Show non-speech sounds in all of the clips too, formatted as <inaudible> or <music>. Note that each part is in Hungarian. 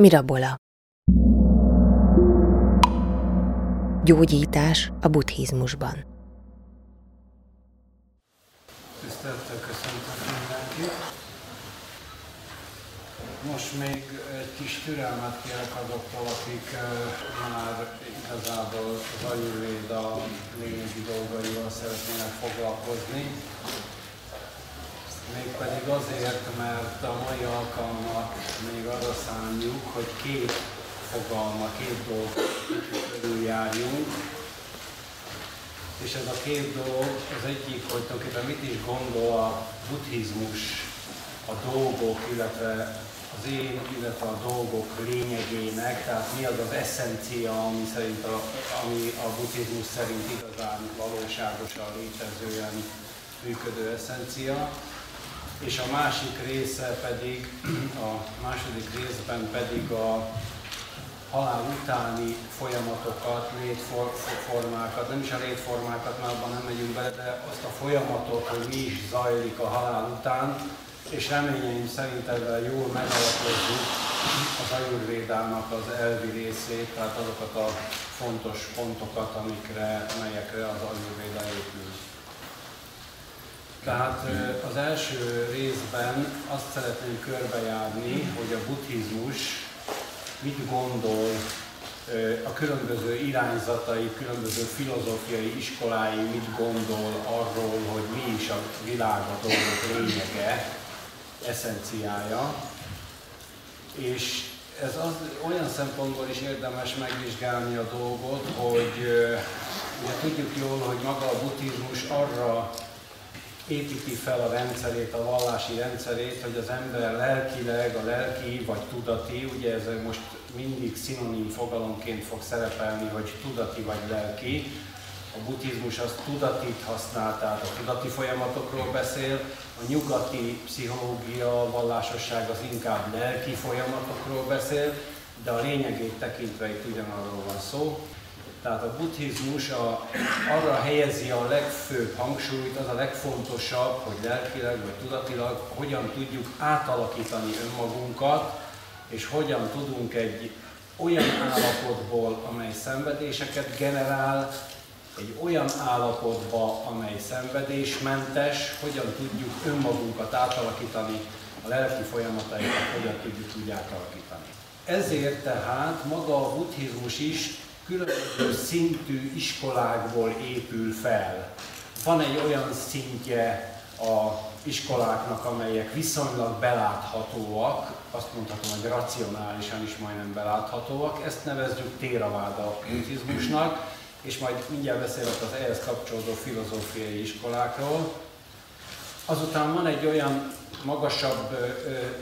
Mirabola Gyógyítás a buddhizmusban Tisztelettel köszöntök mindenkit. Most még egy kis türelmet kérek azoktól, akik már igazából az Ayurvéda lényegi dolgaival szeretnének foglalkozni. Mégpedig azért, mert a mai alkalmat még arra szánjuk, hogy két fogalma, két dolog körüljárjunk. És ez a két dolog, az egyik, hogy tulajdonképpen mit is gondol a buddhizmus a dolgok, illetve az én, illetve a dolgok lényegének, tehát mi az az eszencia, ami, szerint a, ami a buddhizmus szerint igazán valóságosan létezően működő eszencia és a másik része pedig, a második részben pedig a halál utáni folyamatokat, létformákat, nem is a létformákat, mert abban nem megyünk bele, de azt a folyamatot, hogy mi is zajlik a halál után, és reményeim szerint ezzel jól megalapozzuk az ajurvédának az elvi részét, tehát azokat a fontos pontokat, amikre, amelyekre az ajurvéda épül. Tehát az első részben azt szeretném körbejárni, hogy a buddhizmus mit gondol a különböző irányzatai, különböző filozófiai iskolái mit gondol arról, hogy mi is a világ a dolgok lényege, eszenciája. És ez az, olyan szempontból is érdemes megvizsgálni a dolgot, hogy ugye tudjuk jól, hogy maga a buddhizmus arra építi fel a rendszerét, a vallási rendszerét, hogy az ember lelkileg, a lelki vagy tudati, ugye ez most mindig szinonim fogalomként fog szerepelni, hogy tudati vagy lelki. A buddhizmus az tudatit használ, tehát a tudati folyamatokról beszél, a nyugati pszichológia, vallásosság az inkább lelki folyamatokról beszél, de a lényegét tekintve itt ugyanarról van szó. Tehát a buddhizmus a, arra helyezi a legfőbb hangsúlyt, az a legfontosabb, hogy lelkileg vagy tudatilag hogyan tudjuk átalakítani önmagunkat, és hogyan tudunk egy olyan állapotból, amely szenvedéseket generál, egy olyan állapotba, amely szenvedésmentes, hogyan tudjuk önmagunkat átalakítani, a lelki folyamatainkat hogyan tudjuk úgy átalakítani. Ezért tehát maga a buddhizmus is különböző szintű iskolákból épül fel. Van egy olyan szintje a iskoláknak, amelyek viszonylag beláthatóak, azt mondhatom, hogy racionálisan is majdnem beláthatóak, ezt nevezzük téraváda buddhizmusnak, és majd mindjárt beszélek az ehhez kapcsolódó filozófiai iskolákról. Azután van egy olyan magasabb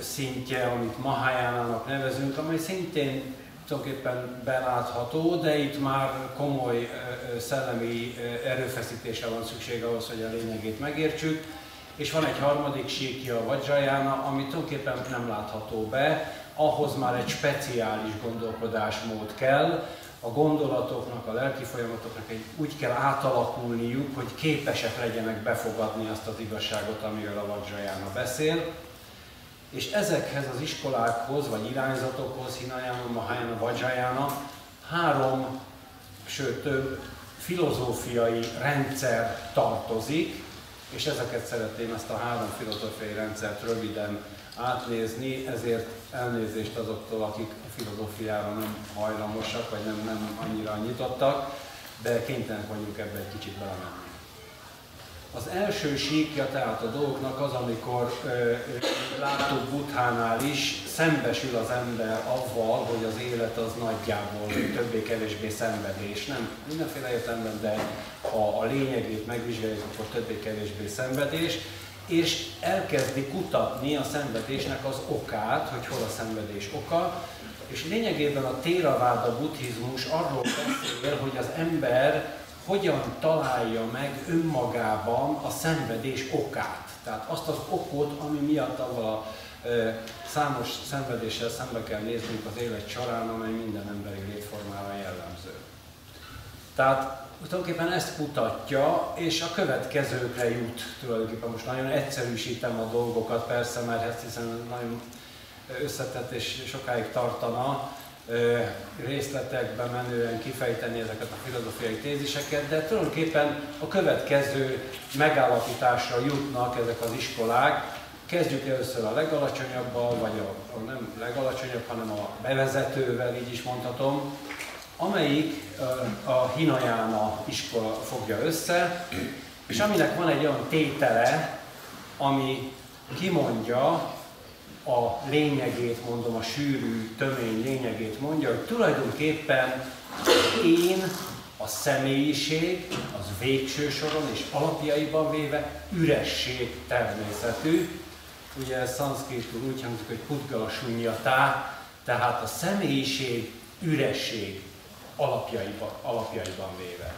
szintje, amit Mahajánának nevezünk, amely szintén tulajdonképpen belátható, de itt már komoly szellemi erőfeszítése van szükség ahhoz, hogy a lényegét megértsük. És van egy harmadik síkja, Vajrayana, ami tulajdonképpen nem látható be, ahhoz már egy speciális gondolkodásmód kell, a gondolatoknak, a lelki folyamatoknak egy, úgy kell átalakulniuk, hogy képesek legyenek befogadni azt az igazságot, amiről a Vajrayana beszél és ezekhez az iskolákhoz, vagy irányzatokhoz, Hinayana, Mahayana, Vajrayana három, sőt több filozófiai rendszer tartozik, és ezeket szeretném ezt a három filozófiai rendszert röviden átnézni, ezért elnézést azoktól, akik a filozófiára nem hajlamosak, vagy nem, nem annyira nyitottak, de kénytelenek vagyunk ebbe egy kicsit belemenni. Az első síkja tehát a dolgoknak az, amikor látok Buthánál is szembesül az ember avval, hogy az élet az nagyjából többé-kevésbé szenvedés. Nem mindenféle értelemben, de ha a lényegét megvizsgáljuk, akkor többé-kevésbé szenvedés, és elkezdi kutatni a szenvedésnek az okát, hogy hol a szenvedés oka, és lényegében a téraváda buddhizmus arról beszél, hogy az ember hogyan találja meg önmagában a szenvedés okát. Tehát azt az okot, ami miatt avval a számos szenvedéssel szembe kell néznünk az élet során, amely minden emberi létformára jellemző. Tehát tulajdonképpen ezt kutatja, és a következőkre jut tulajdonképpen. Most nagyon egyszerűsítem a dolgokat persze, mert ezt hiszen nagyon összetett és sokáig tartana részletekben menően kifejteni ezeket a filozófiai téziseket, de tulajdonképpen a következő megállapításra jutnak ezek az iskolák. Kezdjük először a legalacsonyabbal, vagy a, a nem legalacsonyabb, hanem a bevezetővel, így is mondhatom, amelyik a Hinayana iskola fogja össze, és aminek van egy olyan tétele, ami kimondja a lényegét, mondom, a sűrű, tömény lényegét mondja, hogy tulajdonképpen én, a személyiség, az végső soron és alapjaiban véve üresség természetű. Ugye ez szanszkritul úgy hangzik, hogy pudgala sunyatá, tehát a személyiség üresség alapjaiban, alapjaiban véve.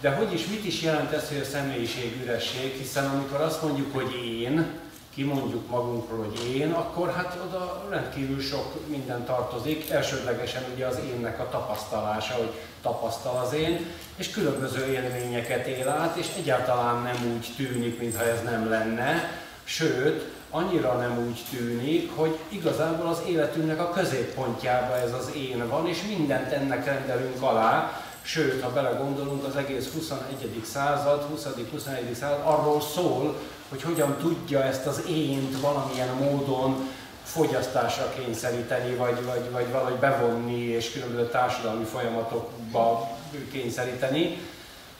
De hogy is, mit is jelent ez, hogy a személyiség üresség, hiszen amikor azt mondjuk, hogy én, kimondjuk magunkról, hogy én, akkor hát oda rendkívül sok minden tartozik. Elsődlegesen ugye az énnek a tapasztalása, hogy tapasztal az én, és különböző élményeket él át, és egyáltalán nem úgy tűnik, mintha ez nem lenne, sőt, annyira nem úgy tűnik, hogy igazából az életünknek a középpontjában ez az én van, és mindent ennek rendelünk alá, sőt, ha belegondolunk, az egész 21. század, 20.-21. század arról szól, hogy hogyan tudja ezt az ént valamilyen módon fogyasztásra kényszeríteni, vagy, vagy, vagy valahogy bevonni és különböző társadalmi folyamatokba kényszeríteni.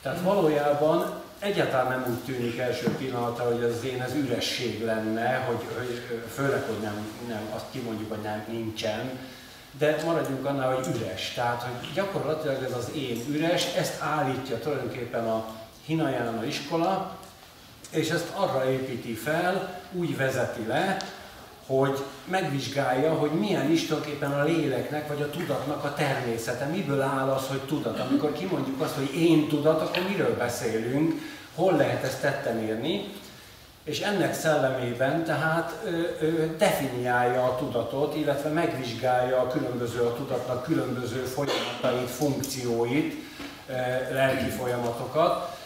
Tehát valójában egyáltalán nem úgy tűnik első pillanatra, hogy az én ez üresség lenne, hogy, hogy főleg, hogy nem, nem, azt kimondjuk, hogy nem, nincsen, de maradjunk annál, hogy üres. Tehát, hogy gyakorlatilag ez az én üres, ezt állítja tulajdonképpen a Hinayana iskola, és ezt arra építi fel, úgy vezeti le, hogy megvizsgálja, hogy milyen is tulajdonképpen a léleknek vagy a tudatnak a természete, miből áll az, hogy tudat. Amikor kimondjuk azt, hogy én tudat, akkor miről beszélünk, hol lehet ezt tetten érni, és ennek szellemében tehát ö, ö, definiálja a tudatot, illetve megvizsgálja a különböző a tudatnak különböző folyamatait, funkcióit, ö, lelki folyamatokat,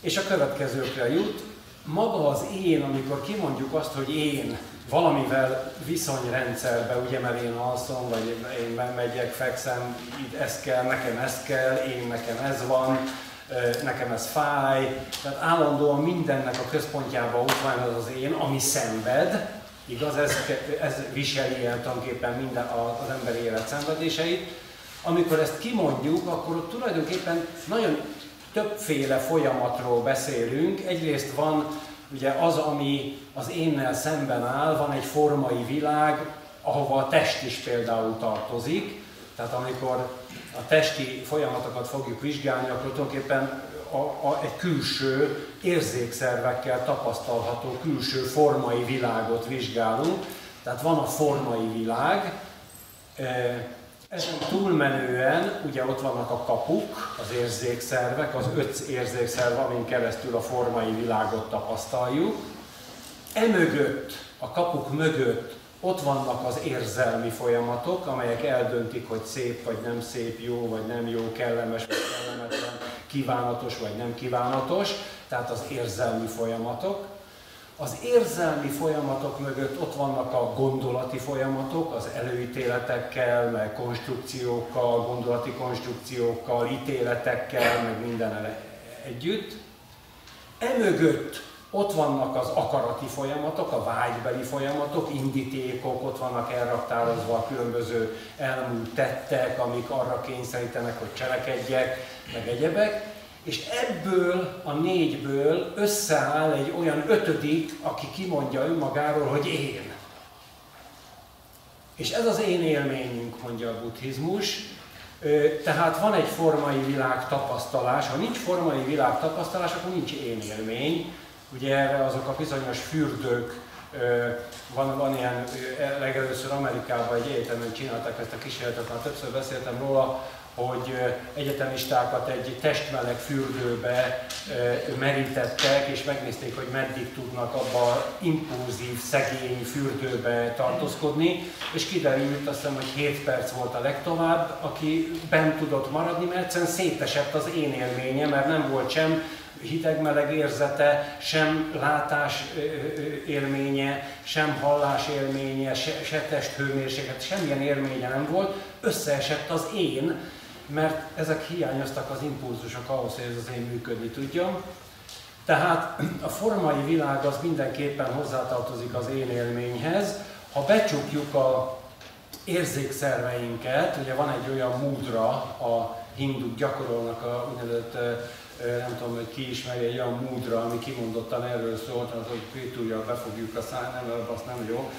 és a következőkre jut, maga az én, amikor kimondjuk azt, hogy én valamivel viszonyrendszerbe, ugye, mert én alszom, vagy én megyek, fekszem, itt ez kell, nekem ez kell, én nekem ez van, nekem ez fáj, tehát állandóan mindennek a központjában ott van az az én, ami szenved, igaz, ez, ez viseli ilyen tulajdonképpen minden az emberi élet szenvedéseit. Amikor ezt kimondjuk, akkor tulajdonképpen nagyon többféle folyamatról beszélünk. Egyrészt van ugye az, ami az énnel szemben áll, van egy formai világ, ahova a test is például tartozik. Tehát amikor a testi folyamatokat fogjuk vizsgálni, akkor tulajdonképpen a, a, egy külső érzékszervekkel tapasztalható külső formai világot vizsgálunk. Tehát van a formai világ, ezen túlmenően ugye ott vannak a kapuk, az érzékszervek, az öt érzékszerv, amin keresztül a formai világot tapasztaljuk. Emögött, a kapuk mögött ott vannak az érzelmi folyamatok, amelyek eldöntik, hogy szép vagy nem szép, jó vagy nem jó, kellemes vagy kellemetlen, kívánatos vagy nem kívánatos, tehát az érzelmi folyamatok. Az érzelmi folyamatok mögött ott vannak a gondolati folyamatok, az előítéletekkel, meg konstrukciókkal, gondolati konstrukciókkal, ítéletekkel, meg minden együtt. Emögött ott vannak az akarati folyamatok, a vágybeli folyamatok, indítékok, ott vannak elraktározva a különböző elmúlt tettek, amik arra kényszerítenek, hogy cselekedjek, meg egyebek és ebből a négyből összeáll egy olyan ötödik, aki kimondja önmagáról, hogy én. És ez az én élményünk, mondja a buddhizmus. Tehát van egy formai világ tapasztalás, ha nincs formai világ tapasztalás, akkor nincs én élmény. Ugye erre azok a bizonyos fürdők, van, van ilyen, legelőször Amerikában egy egyetemen csináltak ezt a kísérletet, már többször beszéltem róla, hogy egyetemistákat egy testmeleg fürdőbe merítettek, és megnézték, hogy meddig tudnak abba impulzív, szegény fürdőbe tartózkodni, és kiderült, azt hiszem, hogy 7 perc volt a legtovább, aki bent tudott maradni, mert egyszerűen szétesett az én élménye, mert nem volt sem hideg-meleg érzete, sem látás élménye, sem hallás élménye, se, se testhőmérséklet, semmilyen élménye nem volt, összeesett az én, mert ezek hiányoztak az impulzusok ahhoz, hogy ez az én működni tudjon. Tehát a formai világ az mindenképpen hozzátartozik az én élményhez. Ha becsukjuk a érzékszerveinket, ugye van egy olyan múdra, a hinduk gyakorolnak a úgynevezett nem tudom, hogy ki ismeri egy olyan múdra, ami kimondottan erről szólt, az, hogy ujjal befogjuk a szán, nem, azt nem jó,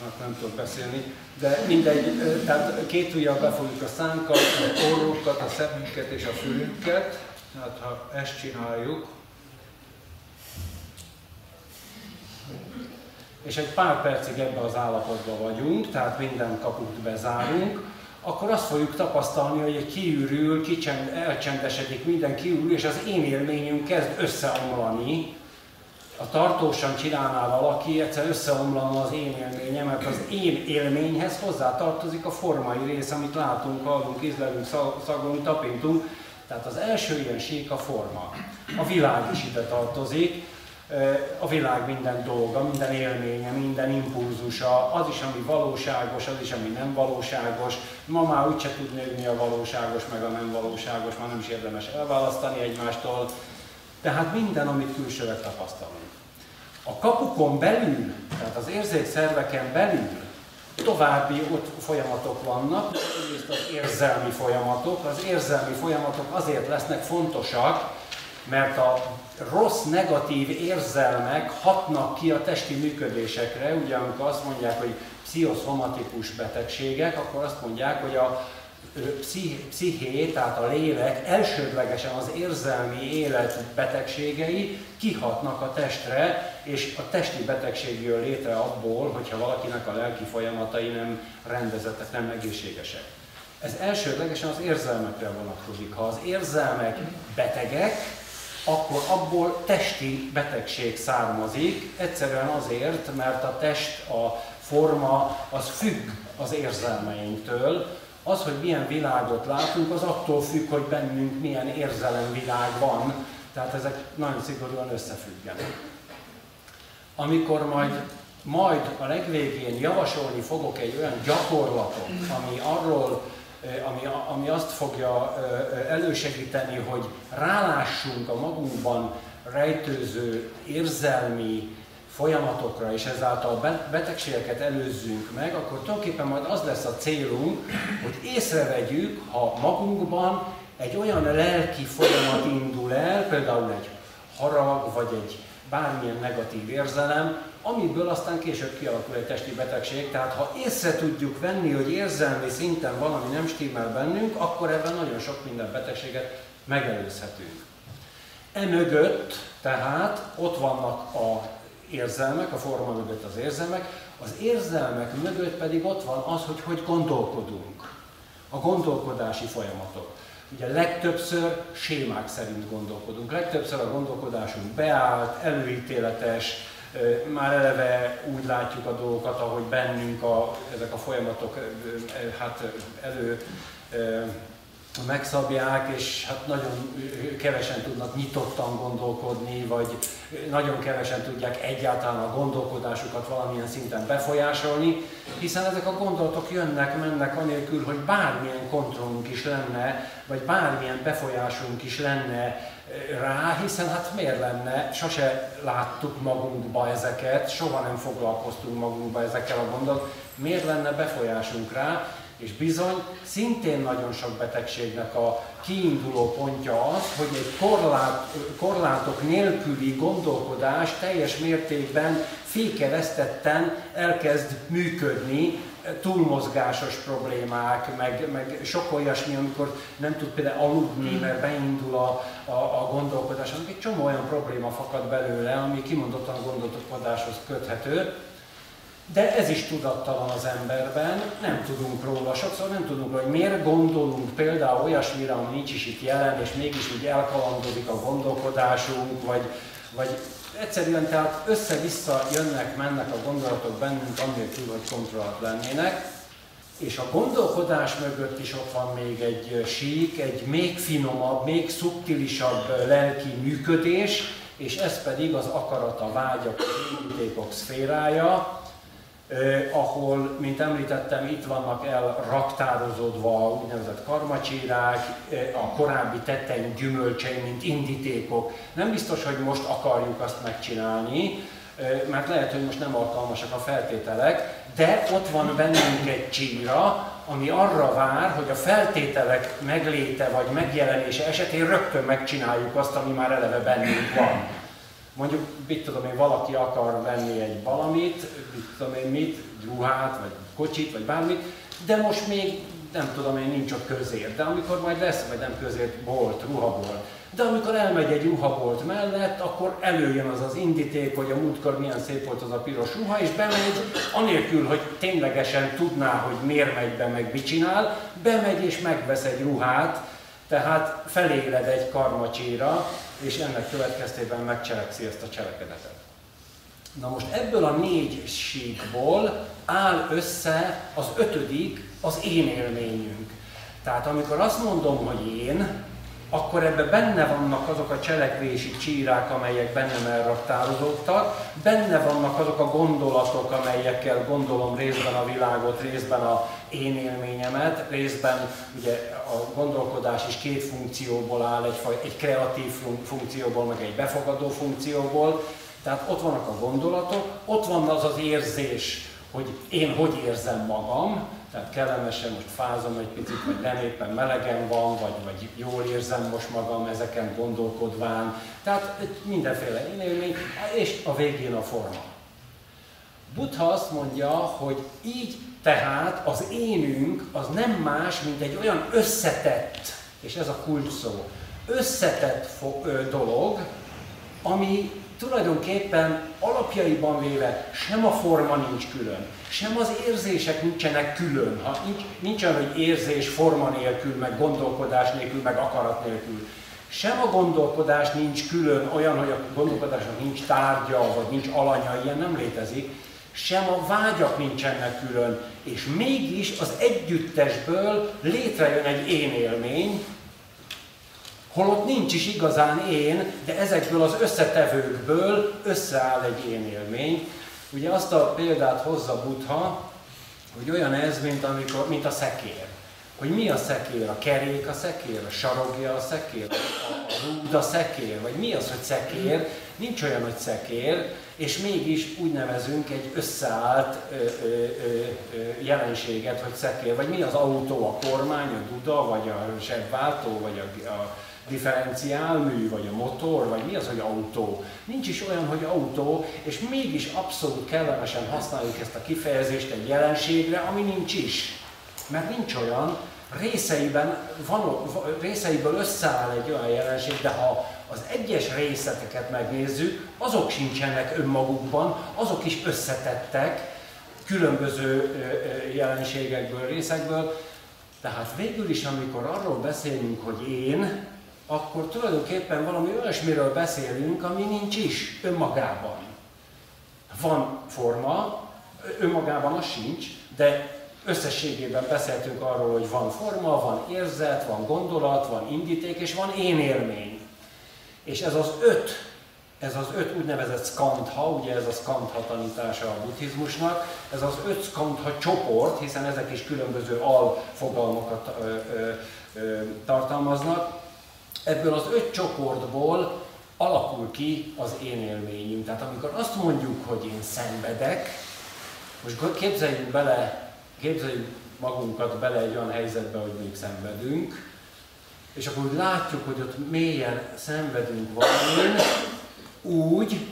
mert nem tudok beszélni, de mindegy, tehát két ujjal befogjuk a szánkat, a orrokat, a szemünket és a fülünket, tehát ha ezt csináljuk, és egy pár percig ebbe az állapotban vagyunk, tehát minden kaput bezárunk, akkor azt fogjuk tapasztalni, hogy egy kiürül, kicsend, elcsendesedik, minden kiürül, és az én élményünk kezd összeomlani. A tartósan csinálná valaki, egyszer összeomlana az én élményem, mert az én élményhez hozzá tartozik a formai rész, amit látunk, hallunk, ízlelünk, szagolunk, tapintunk. Tehát az első ilyen sík a forma. A világ is ide tartozik, a világ minden dolga, minden élménye, minden impulzusa, az is, ami valóságos, az is, ami nem valóságos. Ma már úgyse hogy mi a valóságos, meg a nem valóságos, már nem is érdemes elválasztani egymástól. Tehát minden, amit külsőre tapasztalunk. A kapukon belül, tehát az érzékszerveken belül további ott folyamatok vannak, egyrészt az érzelmi folyamatok. Az érzelmi folyamatok azért lesznek fontosak, mert a rossz, negatív érzelmek hatnak ki a testi működésekre, ugye amikor azt mondják, hogy pszichoszomatikus betegségek, akkor azt mondják, hogy a psziché, tehát a lélek elsődlegesen az érzelmi élet betegségei kihatnak a testre, és a testi betegség jön létre abból, hogyha valakinek a lelki folyamatai nem rendezettek, nem egészségesek. Ez elsődlegesen az érzelmekre vonatkozik. Ha az érzelmek betegek, akkor abból testi betegség származik, egyszerűen azért, mert a test, a forma, az függ az érzelmeinktől. Az, hogy milyen világot látunk, az attól függ, hogy bennünk milyen érzelemvilág van, tehát ezek nagyon szigorúan összefüggenek. Amikor majd majd a legvégén javasolni fogok egy olyan gyakorlatot, ami arról ami, ami azt fogja elősegíteni, hogy rálássunk a magunkban rejtőző érzelmi folyamatokra, és ezáltal betegségeket előzzünk meg, akkor tulajdonképpen majd az lesz a célunk, hogy észrevegyük, ha magunkban egy olyan lelki folyamat indul el, például egy harag, vagy egy bármilyen negatív érzelem, amiből aztán később kialakul egy testi betegség. Tehát ha észre tudjuk venni, hogy érzelmi szinten valami nem stimmel bennünk, akkor ebben nagyon sok minden betegséget megelőzhetünk. Emögött tehát ott vannak a érzelmek, a forma mögött az érzelmek, az érzelmek mögött pedig ott van az, hogy hogy gondolkodunk. A gondolkodási folyamatok. Ugye legtöbbször sémák szerint gondolkodunk, legtöbbször a gondolkodásunk beállt, előítéletes, már eleve úgy látjuk a dolgokat, ahogy bennünk a, ezek a folyamatok hát elő megszabják, és hát nagyon kevesen tudnak nyitottan gondolkodni, vagy nagyon kevesen tudják egyáltalán a gondolkodásukat valamilyen szinten befolyásolni, hiszen ezek a gondolatok jönnek, mennek anélkül, hogy bármilyen kontrollunk is lenne, vagy bármilyen befolyásunk is lenne rá, hiszen hát miért lenne, sose láttuk magunkba ezeket, soha nem foglalkoztunk magunkba ezekkel a gondolatok, miért lenne befolyásunk rá, és bizony szintén nagyon sok betegségnek a kiinduló pontja az, hogy egy korlát, korlátok nélküli gondolkodás teljes mértékben fékeresztetten elkezd működni, túlmozgásos problémák, meg, meg sok olyasmi, amikor nem tud például aludni, mert beindul a, a, a gondolkodás, egy csomó olyan probléma fakad belőle, ami kimondottan a gondolkodáshoz köthető, de ez is tudattalan az emberben, nem tudunk róla, sokszor nem tudunk hogy miért gondolunk például olyasmire, ami nincs is itt jelen, és mégis úgy elkalandozik a gondolkodásunk, vagy, vagy egyszerűen tehát össze-vissza jönnek, mennek a gondolatok bennünk, annélkül, hogy kontrollat lennének. És a gondolkodás mögött is ott van még egy sík, egy még finomabb, még szubtilisabb lelki működés, és ez pedig az akarata, vágyak, indítékok szférája, ahol, mint említettem, itt vannak elraktározódva úgynevezett karmacsírák, a korábbi tetteink gyümölcsei, mint indítékok. Nem biztos, hogy most akarjuk azt megcsinálni, mert lehet, hogy most nem alkalmasak a feltételek, de ott van bennünk egy csíra, ami arra vár, hogy a feltételek megléte vagy megjelenése esetén rögtön megcsináljuk azt, ami már eleve bennünk van. Mondjuk, mit tudom én, valaki akar venni egy valamit, mit tudom én mit, ruhát, vagy kocsit, vagy bármit, de most még nem tudom én, nincs ott közért. De amikor majd lesz, vagy nem közért, bolt, ruhabolt, de amikor elmegy egy ruhabolt mellett, akkor előjön az az indíték, hogy a múltkor milyen szép volt az a piros ruha, és bemegy, anélkül, hogy ténylegesen tudná, hogy miért megy be, meg mit csinál, bemegy és megvesz egy ruhát, tehát feléled egy karmacsíra, és ennek következtében megcselekszi ezt a cselekedetet. Na most ebből a négy síkból áll össze az ötödik, az én élményünk. Tehát amikor azt mondom, hogy én, akkor ebben benne vannak azok a cselekvési csírák, amelyek bennem elraktározódtak, benne vannak azok a gondolatok, amelyekkel gondolom részben a világot, részben a én élményemet, részben ugye a gondolkodás is két funkcióból áll, egy, egy kreatív funkcióból, meg egy befogadó funkcióból, tehát ott vannak a gondolatok, ott van az az érzés, hogy én hogy érzem magam, tehát kellemesen most fázom egy picit, vagy nem éppen melegen van, vagy, vagy jól érzem most magam ezeken gondolkodván. Tehát mindenféle élmény, és a végén a forma. Buddha azt mondja, hogy így tehát az énünk az nem más, mint egy olyan összetett, és ez a kulcs szó, összetett dolog, ami tulajdonképpen alapjaiban véve sem a forma nincs külön, sem az érzések nincsenek külön. Ha nincs, nincs olyan, hogy érzés forma nélkül, meg gondolkodás nélkül, meg akarat nélkül. Sem a gondolkodás nincs külön, olyan, hogy a gondolkodásnak nincs tárgya, vagy nincs alanya, ilyen nem létezik. Sem a vágyak nincsenek külön, és mégis az együttesből létrejön egy én élmény, Holott nincs is igazán én, de ezekből az összetevőkből összeáll egy én élmény. Ugye azt a példát hozza Buddha, hogy olyan ez, mint, amikor, mint a szekér. Hogy mi a szekér? A kerék a szekér, a sarogja a szekér, a rúd a szekér, vagy mi az, hogy szekér? Nincs olyan, hogy szekér, és mégis úgy nevezünk egy összeállt ö, ö, ö, jelenséget, hogy szekér. Vagy mi az autó, a kormány, a duda, vagy a sebváltó, vagy a, a differenciálmű, vagy a motor, vagy mi az, hogy autó. Nincs is olyan, hogy autó, és mégis abszolút kellemesen használjuk ezt a kifejezést egy jelenségre, ami nincs is. Mert nincs olyan, részeiben van, részeiből összeáll egy olyan jelenség, de ha az egyes részleteket megnézzük, azok sincsenek önmagukban, azok is összetettek különböző jelenségekből, részekből. Tehát végül is, amikor arról beszélünk, hogy én, akkor tulajdonképpen valami olyasmiről beszélünk, ami nincs is önmagában. Van forma, önmagában az sincs, de összességében beszéltünk arról, hogy van forma, van érzet, van gondolat, van indíték, és van én élmény. És ez az öt, ez az öt úgynevezett skandha, ugye ez a skandha tanítása a buddhizmusnak, ez az öt skandha csoport, hiszen ezek is különböző alfogalmakat ö, ö, ö, tartalmaznak, ebből az öt csoportból alakul ki az én élményünk. Tehát amikor azt mondjuk, hogy én szenvedek, most képzeljünk bele, képzeljük magunkat bele egy olyan helyzetbe, hogy még szenvedünk, és akkor úgy látjuk, hogy ott mélyen szenvedünk valamin, úgy,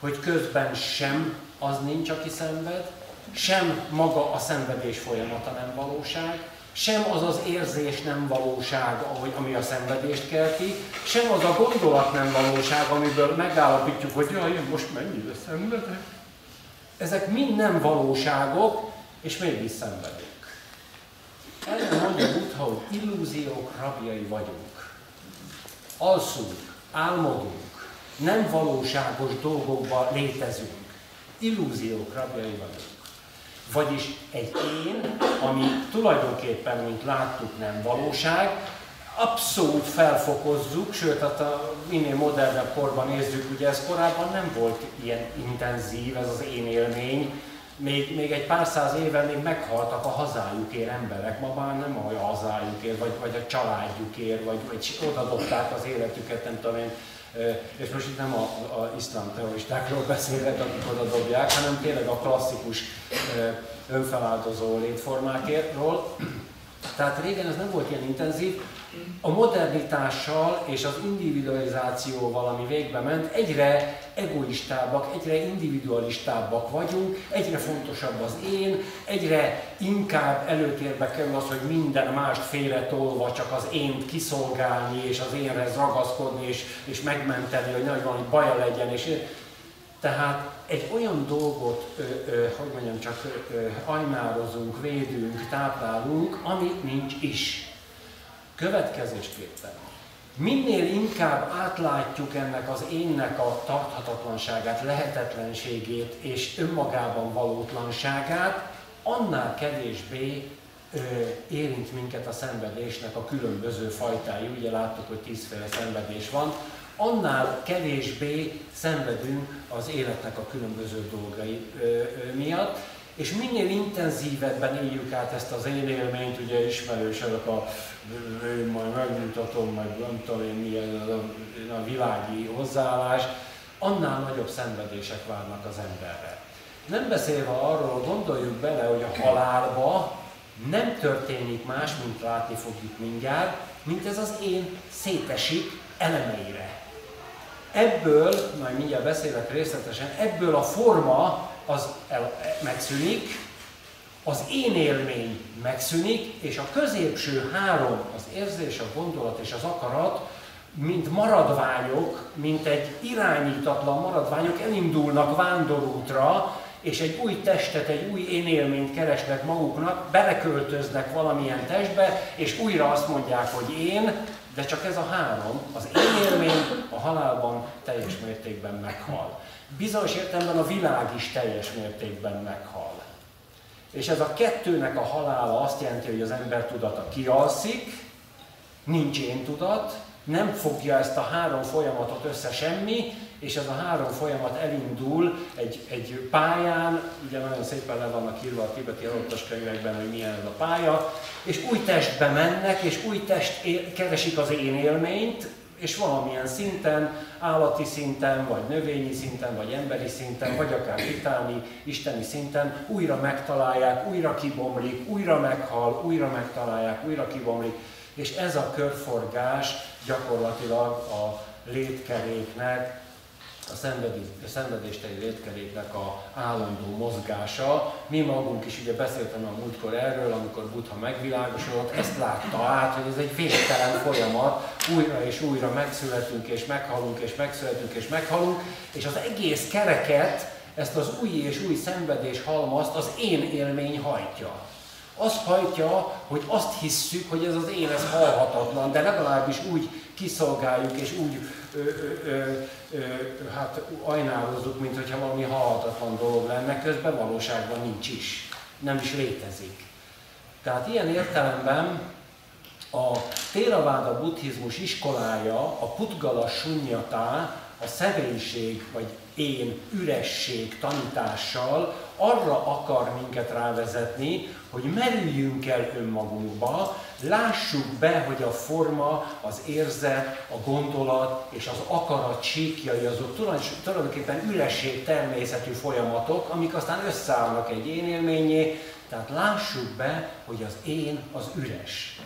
hogy közben sem az nincs, aki szenved, sem maga a szenvedés folyamata nem valóság, sem az az érzés nem valóság, ami a szenvedést kelti, sem az a gondolat nem valóság, amiből megállapítjuk, hogy jaj, én most mennyire szenvedek. Ezek mind nem valóságok, és mégis szenvedünk. Erre mondja Buddha, hogy illúziók rabjai vagyunk. Alszunk, álmodunk, nem valóságos dolgokban létezünk. Illúziók rabjai vagyunk. Vagyis egy én, ami tulajdonképpen, mint láttuk, nem valóság, abszolút felfokozzuk, sőt, hát a minél modernebb korban nézzük, ugye ez korábban nem volt ilyen intenzív, ez az én élmény, még, még egy pár száz éve még meghaltak a hazájukért emberek, ma már nem a hazájukért, vagy, vagy a családjukért, vagy, vagy odadobták az életüket, nem tudom én, és most itt nem a, a iszlám terroristákról beszélek, akik oda dobják, hanem tényleg a klasszikus önfeláldozó létformákról. Tehát régen ez nem volt ilyen intenzív, a modernitással és az individualizációval, ami végbe ment, egyre egoistábbak, egyre individualistábbak vagyunk, egyre fontosabb az én, egyre inkább előtérbe kerül az, hogy minden mást félretolva csak az ént kiszolgálni, és az énhez ragaszkodni, és, és megmenteni, hogy nagy valami baja legyen. És, tehát egy olyan dolgot, ö, ö, hogy mondjam, csak ö, ajnározunk, védünk, táplálunk, ami nincs is. Következésképpen, minél inkább átlátjuk ennek az énnek a tarthatatlanságát, lehetetlenségét és önmagában valótlanságát, annál kevésbé ö, érint minket a szenvedésnek a különböző fajtái. Ugye láttuk, hogy tízféle szenvedés van, annál kevésbé szenvedünk az életnek a különböző dolgai ö, ö, miatt, és minél intenzívebben éljük át ezt az én élményt, ugye ismerősök a majd megmutatom, meg nem tudom én milyen a, a világi hozzáállás, annál nagyobb szenvedések várnak az emberre. Nem beszélve arról, gondoljuk bele, hogy a halálba nem történik más, mint látni fogjuk mindjárt, mint ez az én szétesik elemeire. Ebből, majd mindjárt beszélek részletesen, ebből a forma az el, megszűnik, az én élmény megszűnik, és a középső három, az érzés, a gondolat és az akarat, mint maradványok, mint egy irányítatlan maradványok elindulnak vándorútra, és egy új testet, egy új én élményt keresnek maguknak, beleköltöznek valamilyen testbe, és újra azt mondják, hogy én, de csak ez a három, az én élmény a halálban teljes mértékben meghal. Bizonyos értelemben a világ is teljes mértékben meghal. És ez a kettőnek a halála azt jelenti, hogy az ember tudata kialszik, nincs én tudat, nem fogja ezt a három folyamatot össze semmi, és ez a három folyamat elindul egy, egy pályán, ugye nagyon szépen le vannak írva a tibeti alottas könyvekben, hogy milyen ez a pálya, és új testbe mennek, és új test él, keresik az én élményt, és valamilyen szinten, állati szinten, vagy növényi szinten, vagy emberi szinten, vagy akár titáni, isteni szinten újra megtalálják, újra kibomlik, újra meghal, újra megtalálják, újra kibomlik, és ez a körforgás gyakorlatilag a létkeréknek a, szenvedés, a szenvedésteli létkeréknek a állandó mozgása. Mi magunk is ugye beszéltem a múltkor erről, amikor Buddha megvilágosodott, ezt látta át, hogy ez egy végtelen folyamat, újra és újra megszületünk és meghalunk és megszületünk és meghalunk, és az egész kereket, ezt az új és új szenvedés halmazt az én élmény hajtja. Azt hajtja, hogy azt hisszük, hogy ez az én, ez halhatatlan, de legalábbis úgy kiszolgáljuk és úgy ö, ö, ö, hát ajnározzuk, mint hogyha valami halhatatlan dolog lenne, közben valóságban nincs is, nem is létezik. Tehát ilyen értelemben a Theravada buddhizmus iskolája, a Putgala Sunyatá, a szegénység vagy én üresség tanítással arra akar minket rávezetni, hogy merüljünk el önmagunkba, lássuk be, hogy a forma, az érzet, a gondolat és az akarat síkjai azok tulajdonképpen üresség természetű folyamatok, amik aztán összeállnak egy én élményé, tehát lássuk be, hogy az én az üres.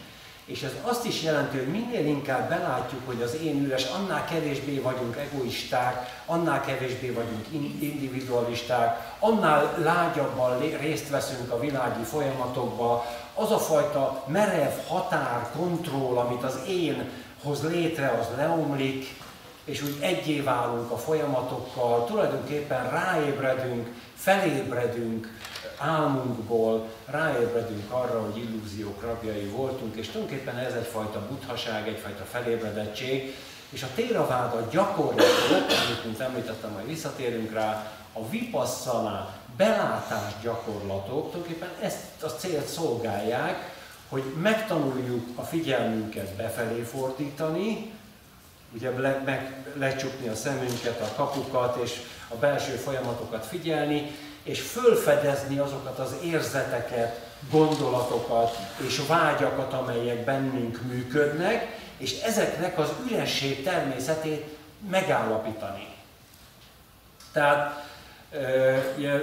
És ez azt is jelenti, hogy minél inkább belátjuk, hogy az én üres, annál kevésbé vagyunk egoisták, annál kevésbé vagyunk individualisták, annál lágyabban részt veszünk a világi folyamatokba, az a fajta merev határ, kontroll, amit az én hoz létre, az leomlik, és úgy egyé válunk a folyamatokkal, tulajdonképpen ráébredünk, felébredünk, álmunkból ráébredünk arra, hogy illúziók rabjai voltunk, és tulajdonképpen ez egyfajta buddhaság, egyfajta felébredettség, és a téraváda gyakorlatok, amit mint említettem, majd visszatérünk rá, a vipassana belátás gyakorlatok tulajdonképpen ezt a célt szolgálják, hogy megtanuljuk a figyelmünket befelé fordítani, ugye le, meg, lecsukni a szemünket, a kapukat és a belső folyamatokat figyelni, és fölfedezni azokat az érzeteket, gondolatokat és vágyakat, amelyek bennünk működnek, és ezeknek az üresség természetét megállapítani. Tehát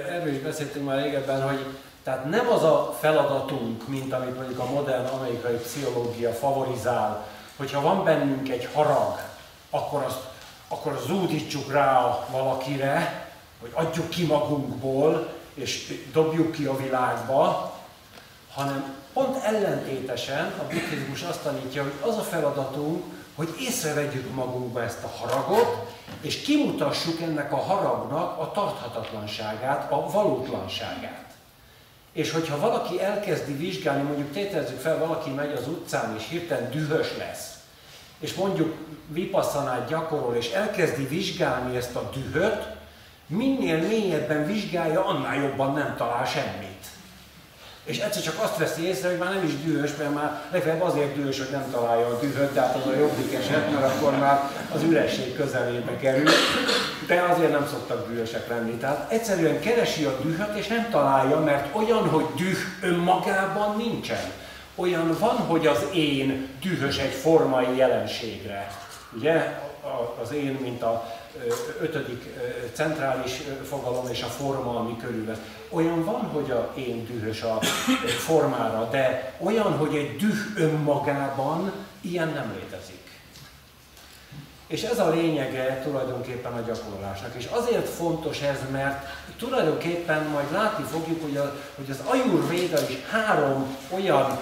erről is beszéltünk már régebben, hogy tehát nem az a feladatunk, mint amit mondjuk a modern amerikai pszichológia favorizál, hogyha van bennünk egy harag, akkor azt, akkor zúdítsuk rá valakire, hogy adjuk ki magunkból, és dobjuk ki a világba, hanem pont ellentétesen a buddhizmus azt tanítja, hogy az a feladatunk, hogy észrevegyük magunkba ezt a haragot, és kimutassuk ennek a haragnak a tarthatatlanságát, a valótlanságát. És hogyha valaki elkezdi vizsgálni, mondjuk tételezzük fel, valaki megy az utcán és hirtelen dühös lesz, és mondjuk vipasszanát gyakorol, és elkezdi vizsgálni ezt a dühöt, minél mélyebben vizsgálja, annál jobban nem talál semmit. És egyszer csak azt veszi észre, hogy már nem is dühös, mert már legfeljebb azért dühös, hogy nem találja a dühöt, tehát az a jobbik eset, mert akkor már az üresség közelébe kerül. De azért nem szoktak dühösek lenni. Tehát egyszerűen keresi a dühöt, és nem találja, mert olyan, hogy düh önmagában nincsen. Olyan van, hogy az én dühös egy formai jelenségre. Ugye? Az én, mint a ötödik centrális fogalom és a forma, ami körülvesz. Olyan van, hogy a én dühös a formára, de olyan, hogy egy düh önmagában ilyen nem létezik. És ez a lényege tulajdonképpen a gyakorlásnak. És azért fontos ez, mert tulajdonképpen majd látni fogjuk, hogy, a, hogy az Ayurveda is három olyan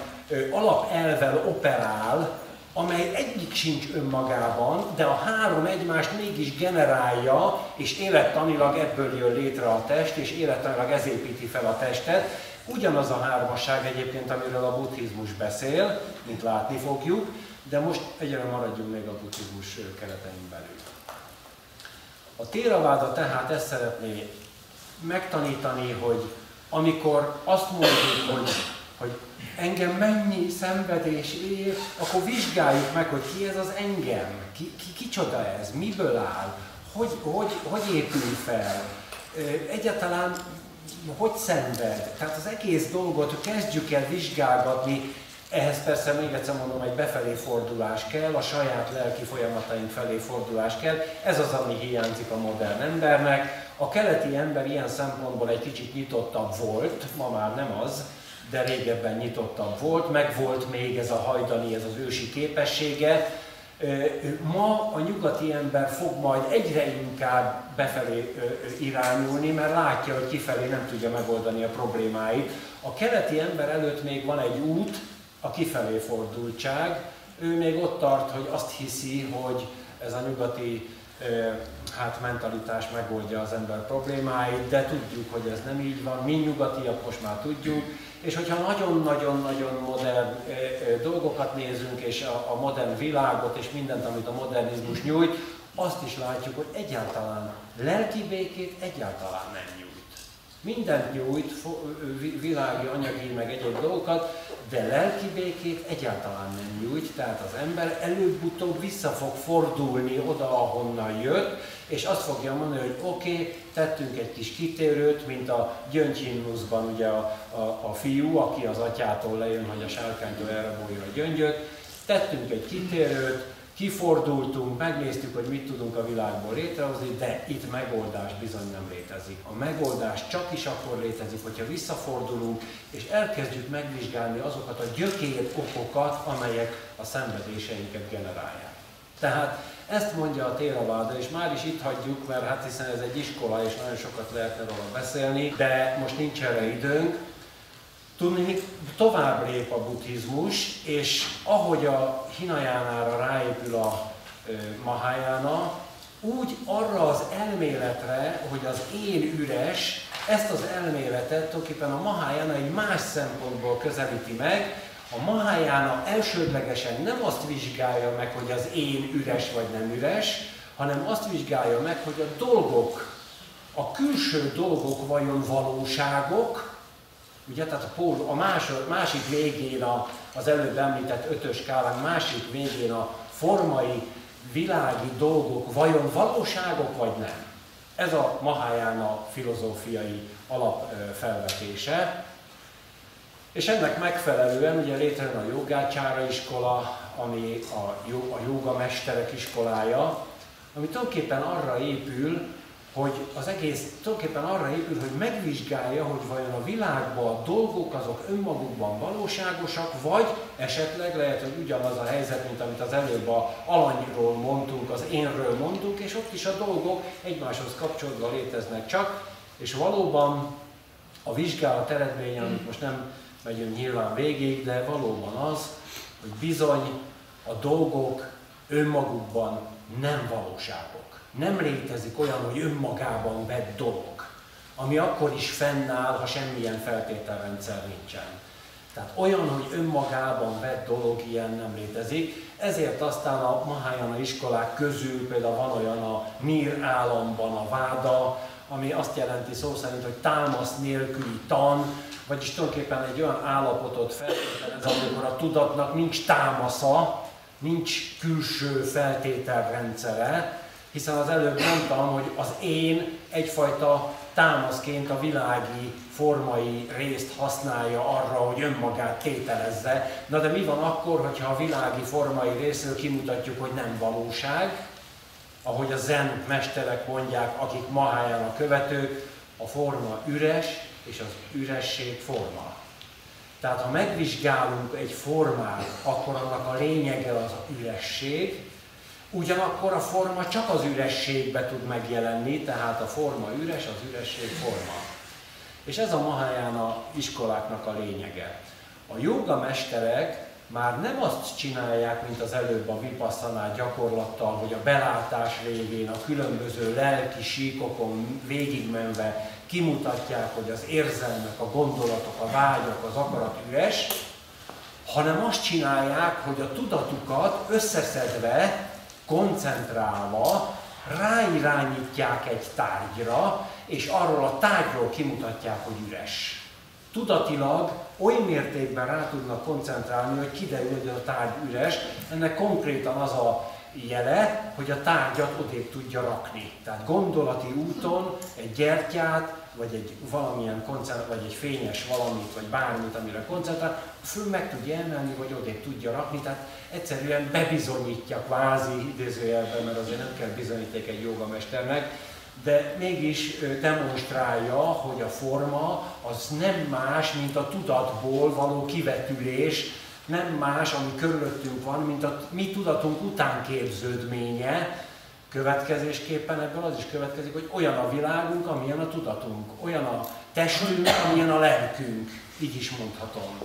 alapelvel operál, amely egyik sincs önmagában, de a három egymást mégis generálja, és élettanilag ebből jön létre a test, és élettanilag ez építi fel a testet. Ugyanaz a hármasság egyébként, amiről a buddhizmus beszél, mint látni fogjuk, de most egyre maradjunk még a buddhizmus keretein belül. A téraváda tehát ezt szeretné megtanítani, hogy amikor azt mondjuk, hogy, hogy engem mennyi szenvedés ér, akkor vizsgáljuk meg, hogy ki ez az engem, ki, ki, kicsoda ez, miből áll, hogy, hogy, hogy épül fel, egyáltalán hogy szenved. Tehát az egész dolgot kezdjük el vizsgálgatni, ehhez persze még egyszer mondom, egy befelé fordulás kell, a saját lelki folyamataink felé fordulás kell. Ez az, ami hiányzik a modern embernek. A keleti ember ilyen szempontból egy kicsit nyitottabb volt, ma már nem az, de régebben nyitottabb volt, meg volt még ez a hajdani, ez az ősi képessége. Ma a nyugati ember fog majd egyre inkább befelé irányulni, mert látja, hogy kifelé nem tudja megoldani a problémáit. A keleti ember előtt még van egy út, a kifelé fordultság. Ő még ott tart, hogy azt hiszi, hogy ez a nyugati hát mentalitás megoldja az ember problémáit, de tudjuk, hogy ez nem így van. Mi nyugatiak most már tudjuk, és hogyha nagyon-nagyon-nagyon modern dolgokat nézünk, és a, modern világot, és mindent, amit a modernizmus nyújt, azt is látjuk, hogy egyáltalán lelki békét egyáltalán nem nyújt. Mindent nyújt, világi, anyagi, meg egyéb dolgokat, de lelki békét egyáltalán nem nyújt, tehát az ember előbb-utóbb vissza fog fordulni oda, ahonnan jött, és azt fogja mondani, hogy oké, okay, tettünk egy kis kitérőt, mint a gyöngyhimnuszban ugye a, a, a fiú, aki az atyától lejön, hogy a sárkánytól elrabolja a gyöngyöt, tettünk egy kitérőt, kifordultunk, megnéztük, hogy mit tudunk a világból létrehozni, de itt megoldás bizony nem létezik. A megoldás csak is akkor létezik, hogyha visszafordulunk, és elkezdjük megvizsgálni azokat a gyökér okokat, amelyek a szenvedéseinket generálják. Tehát ezt mondja a Téraváda, és már is itt hagyjuk, mert hát hiszen ez egy iskola, és nagyon sokat lehetne róla beszélni, de most nincs erre időnk. Tudni, tovább lép a buddhizmus, és ahogy a Hinajánára ráépül a Mahayana, úgy arra az elméletre, hogy az én üres, ezt az elméletet tulajdonképpen a Mahayana egy más szempontból közelíti meg, a Mahayana elsődlegesen nem azt vizsgálja meg, hogy az én üres vagy nem üres, hanem azt vizsgálja meg, hogy a dolgok a külső dolgok vajon valóságok, ugye, tehát a, pól, a másod, másik végén a, az előbb említett ötös skálán másik végén a formai, világi dolgok vajon valóságok vagy nem? Ez a Mahayana filozófiai alapfelvetése. És ennek megfelelően ugye létrejön a jogácsára iskola, ami a, a joga mesterek iskolája, ami tulajdonképpen arra épül, hogy az egész tulajdonképpen arra épül, hogy megvizsgálja, hogy vajon a világban a dolgok azok önmagukban valóságosak, vagy esetleg lehet, hogy ugyanaz a helyzet, mint amit az előbb a alanyról mondtunk, az énről mondtunk, és ott is a dolgok egymáshoz kapcsolódva léteznek csak, és valóban a vizsgálat eredménye, amit most nem megyünk nyilván végig, de valóban az, hogy bizony a dolgok önmagukban nem valóságok. Nem létezik olyan, hogy önmagában vett dolog, ami akkor is fennáll, ha semmilyen feltételrendszer nincsen. Tehát olyan, hogy önmagában vett dolog ilyen nem létezik. Ezért aztán a Mahayana iskolák közül például van olyan a Mir államban a váda, ami azt jelenti szó szerint, hogy támasz nélküli tan, vagyis tulajdonképpen egy olyan állapotot feltételez, amikor a tudatnak nincs támasza, nincs külső feltételrendszere, hiszen az előbb mondtam, hogy az én egyfajta támaszként a világi formai részt használja arra, hogy önmagát tételezze. Na de mi van akkor, hogyha a világi formai részről kimutatjuk, hogy nem valóság, ahogy a zen mesterek mondják, akik a követők, a forma üres, és az üresség forma. Tehát ha megvizsgálunk egy formát, akkor annak a lényege az a üresség, ugyanakkor a forma csak az ürességbe tud megjelenni, tehát a forma üres, az üresség forma. És ez a Mahayana iskoláknak a lényege. A joga mesterek már nem azt csinálják, mint az előbb a vipasszaná gyakorlattal, hogy a belátás révén a különböző lelki síkokon végigmenve kimutatják, hogy az érzelmek, a gondolatok, a vágyak, az akarat üres, hanem azt csinálják, hogy a tudatukat összeszedve, koncentrálva ráirányítják egy tárgyra, és arról a tárgyról kimutatják, hogy üres tudatilag oly mértékben rá tudnak koncentrálni, hogy kiderül, hogy a tárgy üres. Ennek konkrétan az a jele, hogy a tárgyat odébb tudja rakni. Tehát gondolati úton egy gyertyát, vagy egy valamilyen koncentr, vagy egy fényes valamit, vagy bármit, amire koncentrál, föl meg tudja emelni, vagy odébb tudja rakni, tehát egyszerűen bebizonyítja kvázi idézőjelben, mert azért nem kell bizonyíték egy jogamesternek, de mégis demonstrálja, hogy a forma az nem más, mint a tudatból való kivetülés, nem más, ami körülöttünk van, mint a mi tudatunk utánképződménye. Következésképpen ebből az is következik, hogy olyan a világunk, amilyen a tudatunk, olyan a testünk, amilyen a lelkünk, így is mondhatom.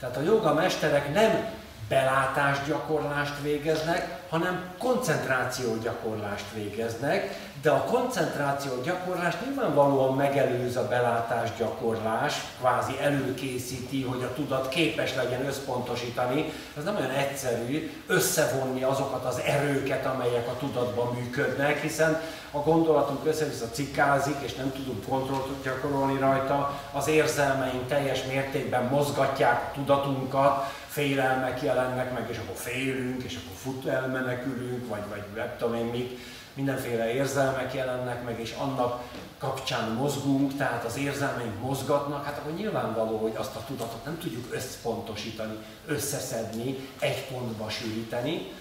Tehát a joga mesterek nem belátásgyakorlást végeznek, hanem koncentrációgyakorlást végeznek, de a koncentráció gyakorlás nyilvánvalóan megelőz a belátás gyakorlás, kvázi előkészíti, hogy a tudat képes legyen összpontosítani. Ez nem olyan egyszerű összevonni azokat az erőket, amelyek a tudatban működnek, hiszen a gondolatunk össze-vissza cikkázik, és nem tudunk kontrollt gyakorolni rajta, az érzelmeink teljes mértékben mozgatják a tudatunkat, félelmek jelennek meg, és akkor félünk, és akkor fut elmenekülünk, vagy, vagy nem tudom én mit mindenféle érzelmek jelennek meg, és annak kapcsán mozgunk, tehát az érzelmeink mozgatnak, hát akkor nyilvánvaló, hogy azt a tudatot nem tudjuk összpontosítani, összeszedni, egy pontba sűríteni.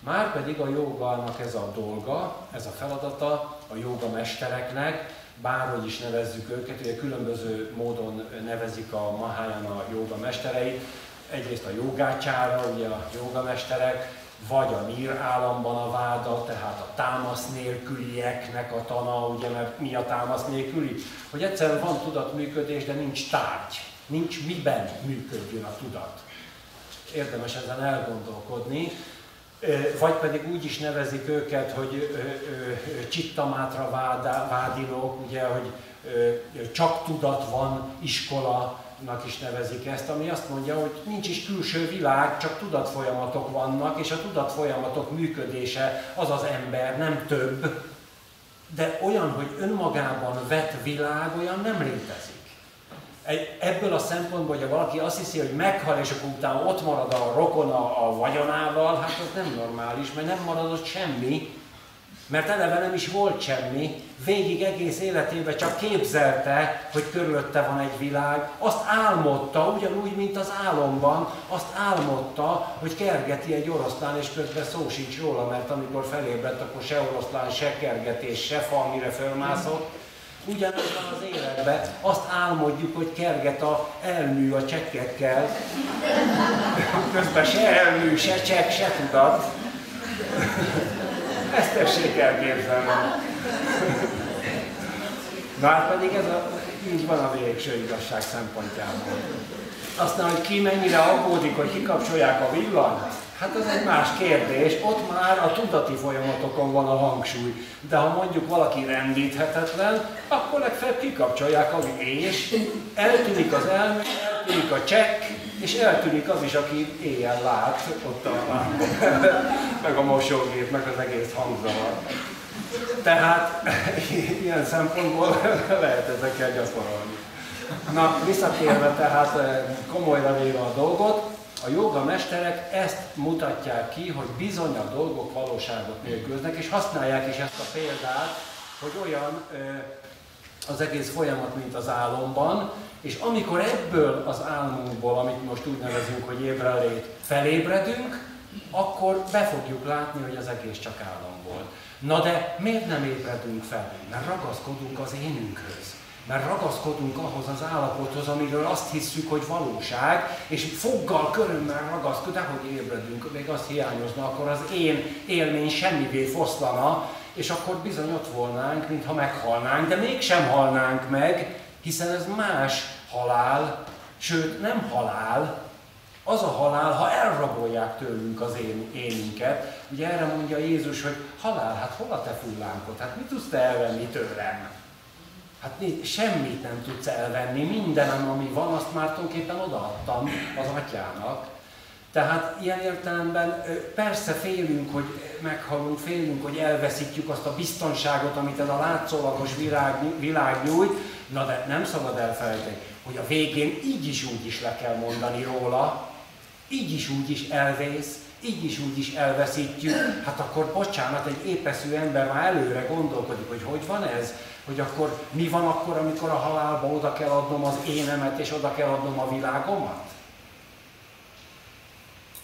Márpedig a jogának ez a dolga, ez a feladata a joga mestereknek, bárhogy is nevezzük őket, ugye különböző módon nevezik a Mahayana joga mestereit, egyrészt a jogácsára, ugye a jogamesterek, vagy a Nír államban a váda, tehát a támasz nélkülieknek a tana, ugye, mert mi a támasz nélküli? Hogy egyszerűen van tudatműködés, de nincs tárgy, nincs miben működjön a tudat. Érdemes ezen elgondolkodni. Vagy pedig úgy is nevezik őket, hogy csittamátra vádilók, ugye, hogy csak tudat van iskola, nak is nevezik ezt, ami azt mondja, hogy nincs is külső világ, csak tudatfolyamatok vannak, és a tudatfolyamatok működése az az ember, nem több. de olyan, hogy önmagában vett világ, olyan nem létezik. Ebből a szempontból, hogyha valaki azt hiszi, hogy meghal, és akkor utána ott marad a rokona a vagyonával, hát az nem normális, mert nem maradott semmi, mert eleve nem is volt semmi, végig egész életében csak képzelte, hogy körülötte van egy világ, azt álmodta, ugyanúgy, mint az álomban, azt álmodta, hogy kergeti egy oroszlán, és közben szó sincs róla, mert amikor felébredt, akkor se oroszlán, se kergetés, se fa, mire fölmászott, Ugyanaz van az életben, azt álmodjuk, hogy kerget a elmű a csekkekkel. Közben se elmű, se csekk, se tudat. Ezt tessék elképzelni. Már pedig ez a, így van a végső igazság szempontjából. Aztán, hogy ki mennyire aggódik, hogy kikapcsolják a villanyt, Hát ez egy más kérdés, ott már a tudati folyamatokon van a hangsúly. De ha mondjuk valaki rendíthetetlen, akkor legfeljebb kikapcsolják a és eltűnik az elme, eltűnik a csekk, és eltűnik az is, aki éjjel lát ott a <laughs> meg a mosógép, meg az egész hangzavar. Tehát <laughs> ilyen szempontból <laughs> lehet ezekkel gyakorolni. Na, visszatérve tehát eh, komolyra véve a dolgot, a joga mesterek ezt mutatják ki, hogy bizony a dolgok valóságot nélkülöznek, és használják is ezt a példát, hogy olyan az egész folyamat, mint az álomban, és amikor ebből az álmunkból, amit most úgy nevezünk, hogy ébrelét, felébredünk, akkor be fogjuk látni, hogy az egész csak álom volt. Na de miért nem ébredünk fel? Mert ragaszkodunk az énünkhöz mert ragaszkodunk ahhoz az állapothoz, amiről azt hiszük, hogy valóság, és foggal, körömmel ragaszkodunk, de hogy ébredünk, még azt hiányozna, akkor az én élmény semmivé foszlana, és akkor bizony ott volnánk, mintha meghalnánk, de mégsem halnánk meg, hiszen ez más halál, sőt nem halál, az a halál, ha elrabolják tőlünk az én, énünket. Ugye erre mondja Jézus, hogy halál, hát hol a te fullánkod? Hát mit tudsz te elvenni tőlem? Hát semmit nem tudsz elvenni, minden, ami van, azt már tulajdonképpen odaadtam az atyának. Tehát ilyen értelemben persze félünk, hogy meghalunk, félünk, hogy elveszítjük azt a biztonságot, amit ez a látszólagos világ, világ nyújt, na de nem szabad elfelejteni, hogy a végén így is úgy is le kell mondani róla, így is úgy is elvész, így is úgy is elveszítjük, hát akkor bocsánat, egy épeszű ember már előre gondolkodik, hogy hogy van ez, hogy akkor mi van akkor, amikor a halálba oda kell adnom az énemet, és oda kell adnom a világomat?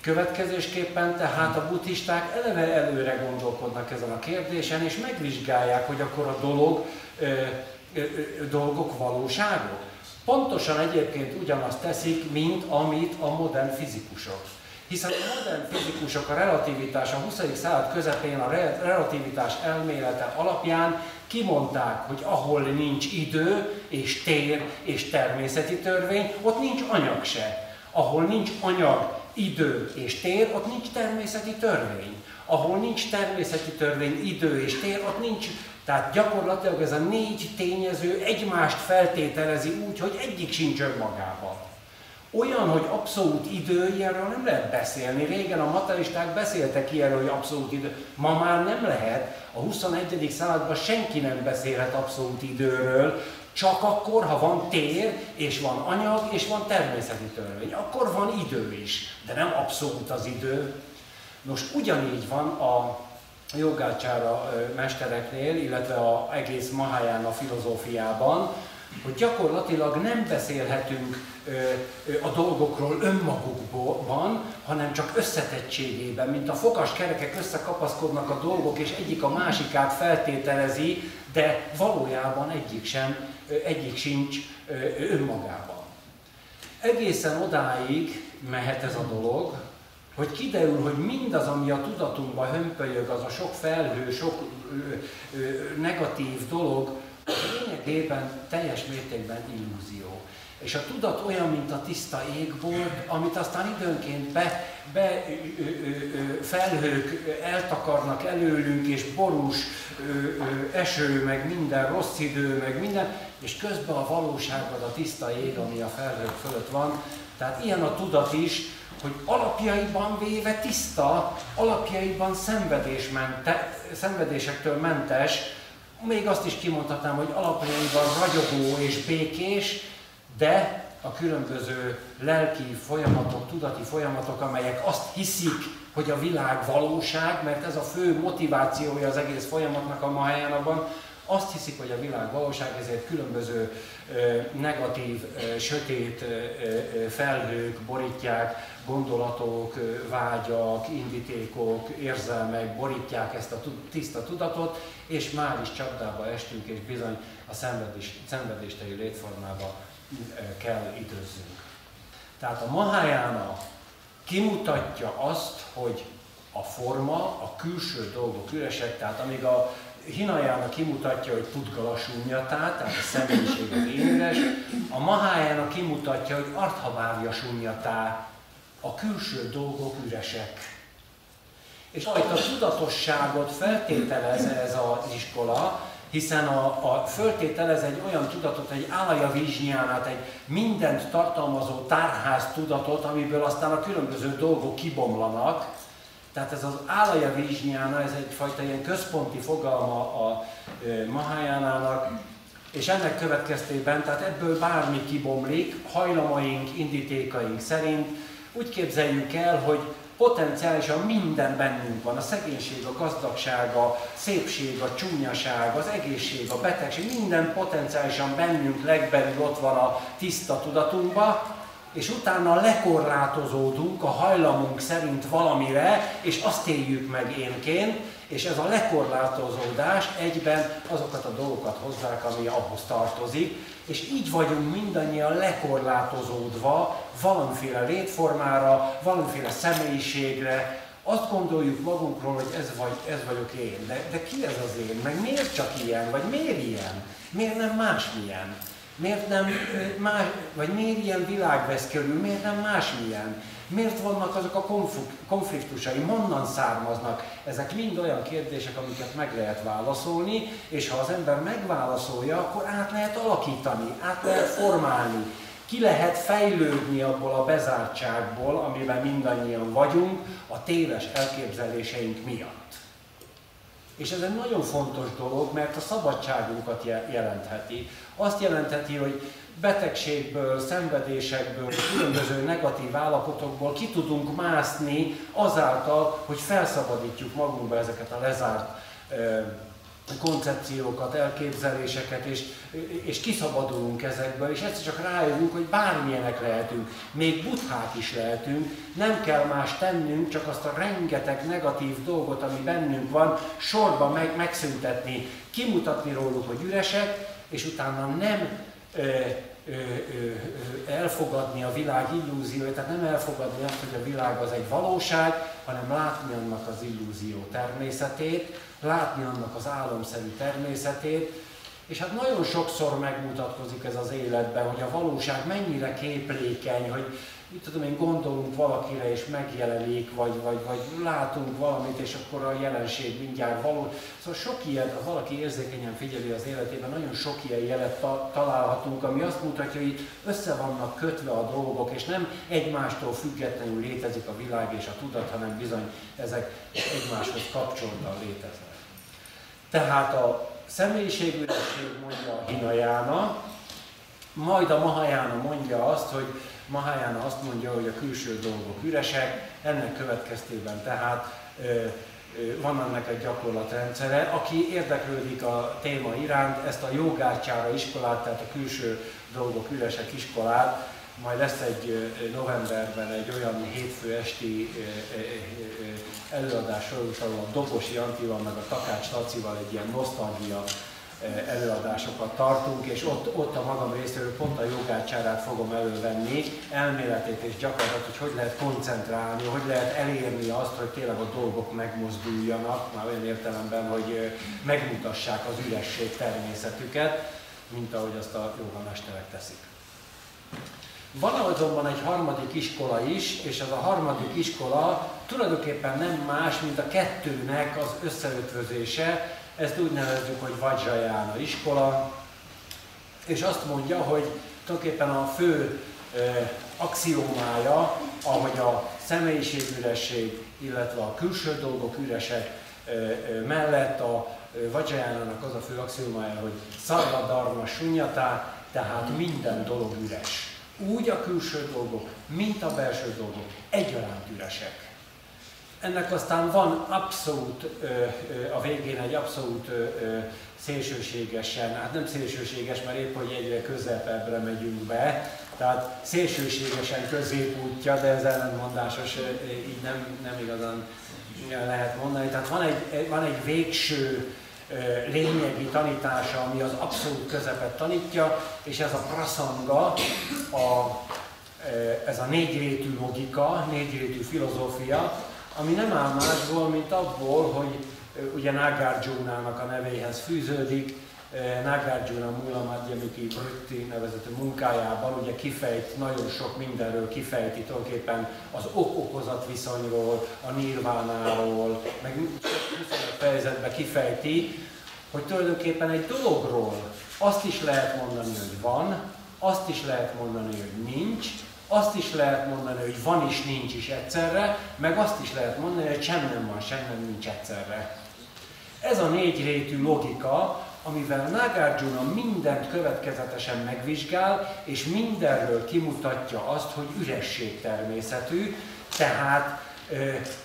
Következésképpen tehát a buddhisták eleve előre gondolkodnak ezen a kérdésen, és megvizsgálják, hogy akkor a dolog, ö, ö, ö, dolgok valóságok. Pontosan egyébként ugyanazt teszik, mint amit a modern fizikusok. Hiszen a modern fizikusok a relativitás a 20. század közepén a relativitás elmélete alapján kimondták, hogy ahol nincs idő és tér és természeti törvény, ott nincs anyag se. Ahol nincs anyag, idő és tér, ott nincs természeti törvény. Ahol nincs természeti törvény, idő és tér, ott nincs tehát gyakorlatilag ez a négy tényező egymást feltételezi úgy, hogy egyik sincs önmagában. Olyan, hogy abszolút idő, ilyenről nem lehet beszélni. Régen a materialisták beszéltek ilyenről, hogy abszolút idő. Ma már nem lehet. A 21. században senki nem beszélhet abszolút időről, csak akkor, ha van tér, és van anyag, és van természeti törvény. Akkor van idő is, de nem abszolút az idő. Nos, ugyanígy van a jogácsára mestereknél, illetve a egész Mahayana filozófiában, hogy gyakorlatilag nem beszélhetünk a dolgokról önmagukban, hanem csak összetettségében, mint a fokas kerekek összekapaszkodnak a dolgok, és egyik a másikát feltételezi, de valójában egyik sem, egyik sincs önmagában. Egészen odáig mehet ez a dolog, hogy kiderül, hogy mindaz, ami a tudatunkban hömpölyög, az a sok felhő, sok ö, ö, negatív dolog, lényegében teljes mértékben illúzió. És a tudat olyan, mint a tiszta égbolt, amit aztán időnként be, be ö, ö, felhők eltakarnak előlünk, és borús ö, ö, eső, meg minden rossz idő, meg minden, és közben a valóságban a tiszta ég, ami a felhők fölött van. Tehát ilyen a tudat is, hogy alapjaiban véve tiszta, alapjaiban szenvedésmente, szenvedésektől mentes, még azt is kimondhatnám, hogy alapjaiban ragyogó és békés, de a különböző lelki folyamatok, tudati folyamatok, amelyek azt hiszik, hogy a világ valóság, mert ez a fő motivációja az egész folyamatnak a Mahajánakban, azt hiszik, hogy a világ valóság, ezért különböző negatív, sötét felhők borítják, gondolatok, vágyak, indítékok, érzelmek borítják ezt a tiszta tudatot, és már is csapdába estünk, és bizony a szenvedés, szenvedésteli létformába kell időzzünk. Tehát a Mahájána kimutatja azt, hogy a forma, a külső dolgok üresek, tehát amíg a Hinajának kimutatja, hogy Tudgala sunyatá, tehát a személyiség az énres, a Mahájának kimutatja, hogy Arthabávja sunyatá, a külső dolgok üresek. És a tudatosságot feltételez ez az iskola, hiszen a, a föltételez egy olyan tudatot, egy állaja vizsnyánát, egy mindent tartalmazó tárház tudatot, amiből aztán a különböző dolgok kibomlanak, tehát ez az állaja vizsnyána, ez egyfajta ilyen központi fogalma a Mahajánának, és ennek következtében, tehát ebből bármi kibomlik, hajlamaink, indítékaink szerint úgy képzeljük el, hogy potenciálisan minden bennünk van, a szegénység, a gazdagság, a szépség, a csúnyaság, az egészség, a betegség, minden potenciálisan bennünk legbelül ott van a tiszta tudatunkba, és utána lekorlátozódunk a hajlamunk szerint valamire, és azt éljük meg énként, és ez a lekorlátozódás egyben azokat a dolgokat hozzák, ami ahhoz tartozik, és így vagyunk mindannyian lekorlátozódva valamiféle létformára, valamiféle személyiségre, azt gondoljuk magunkról, hogy ez, vagy, ez vagyok én, de, de ki ez az én, meg miért csak ilyen, vagy miért ilyen, miért nem másmilyen? Miért nem más, vagy miért ilyen világ vesz körül, miért nem másmilyen? Miért vannak azok a konfliktusai, honnan származnak? Ezek mind olyan kérdések, amiket meg lehet válaszolni, és ha az ember megválaszolja, akkor át lehet alakítani, át lehet formálni. Ki lehet fejlődni abból a bezártságból, amiben mindannyian vagyunk, a téves elképzeléseink miatt. És ez egy nagyon fontos dolog, mert a szabadságunkat jelentheti. Azt jelentheti, hogy betegségből, szenvedésekből, különböző negatív állapotokból ki tudunk mászni azáltal, hogy felszabadítjuk magunkba ezeket a lezárt koncepciókat, elképzeléseket, és, és kiszabadulunk ezekből, és egyszer csak rájövünk, hogy bármilyenek lehetünk, még buthák is lehetünk, nem kell más tennünk, csak azt a rengeteg negatív dolgot, ami bennünk van, sorba meg, megszüntetni, kimutatni róluk, hogy üresek, és utána nem ö, ö, ö, elfogadni a világ illúzióját, tehát nem elfogadni azt, hogy a világ az egy valóság, hanem látni annak az illúzió természetét, látni annak az álomszerű természetét, és hát nagyon sokszor megmutatkozik ez az életben, hogy a valóság mennyire képlékeny, hogy mit tudom én, gondolunk valakire és megjelenik, vagy, vagy, vagy látunk valamit, és akkor a jelenség mindjárt való. Szóval sok ilyen, ha valaki érzékenyen figyeli az életében, nagyon sok ilyen jelet ta- találhatunk, ami azt mutatja, hogy itt össze vannak kötve a dolgok, és nem egymástól függetlenül létezik a világ és a tudat, hanem bizony ezek egymáshoz kapcsolódva léteznek. Tehát a személyiségüresség mondja a Hinajána, majd a Mahajána mondja azt, hogy Mahajána azt mondja, hogy a külső dolgok üresek, ennek következtében tehát van ennek egy gyakorlatrendszere. Aki érdeklődik a téma iránt, ezt a jogártyára iskolát, tehát a külső dolgok üresek iskolát, majd lesz egy novemberben egy olyan hétfő esti előadás sorozat, a Dobosi Antival meg a Takács Lacival egy ilyen nosztalgia előadásokat tartunk, és ott, ott a magam részéről pont a jogácsárát fogom elővenni, elméletét és gyakorlatot, hogy hogy lehet koncentrálni, hogy lehet elérni azt, hogy tényleg a dolgok megmozduljanak, már olyan értelemben, hogy megmutassák az üresség természetüket, mint ahogy azt a jogamesterek teszik. Van azonban egy harmadik iskola is, és ez a harmadik iskola tulajdonképpen nem más, mint a kettőnek az összeötvözése, ezt úgy nevezzük, hogy Vajrayana iskola, és azt mondja, hogy tulajdonképpen a fő e, axiomája, ahogy a személyiségüresség, illetve a külső dolgok üresek mellett a Vajrajánának az a fő axiomája, hogy szarva dharma sunyata, tehát minden dolog üres. Úgy a külső dolgok, mint a belső dolgok egyaránt üresek. Ennek aztán van abszolút, a végén egy abszolút szélsőségesen, hát nem szélsőséges, mert épp, hogy egyre közepebbre megyünk be, tehát szélsőségesen középútja, de ez ellentmondásos, így nem, nem igazán lehet mondani. Tehát van egy, van egy végső lényegi tanítása, ami az abszolút közepet tanítja, és ez a prasanga, a, ez a négyrétű logika, négyrétű filozófia, ami nem áll másból, mint abból, hogy ugye Nagarjuna-nak a nevéhez fűződik, Nagarjuna Mulamadhyamiki Vritti nevezetű munkájában ugye kifejt nagyon sok mindenről, kifejti tulajdonképpen az ok-okozat viszonyról, a nirvánáról, meg 25 fejezetben kifejti, hogy tulajdonképpen egy dologról azt is lehet mondani, hogy van, azt is lehet mondani, hogy nincs, azt is lehet mondani, hogy van is, nincs is egyszerre, meg azt is lehet mondani, hogy sem nem van, sem nem nincs egyszerre. Ez a négy rétű logika, amivel Nagarjuna mindent következetesen megvizsgál, és mindenről kimutatja azt, hogy üresség természetű, tehát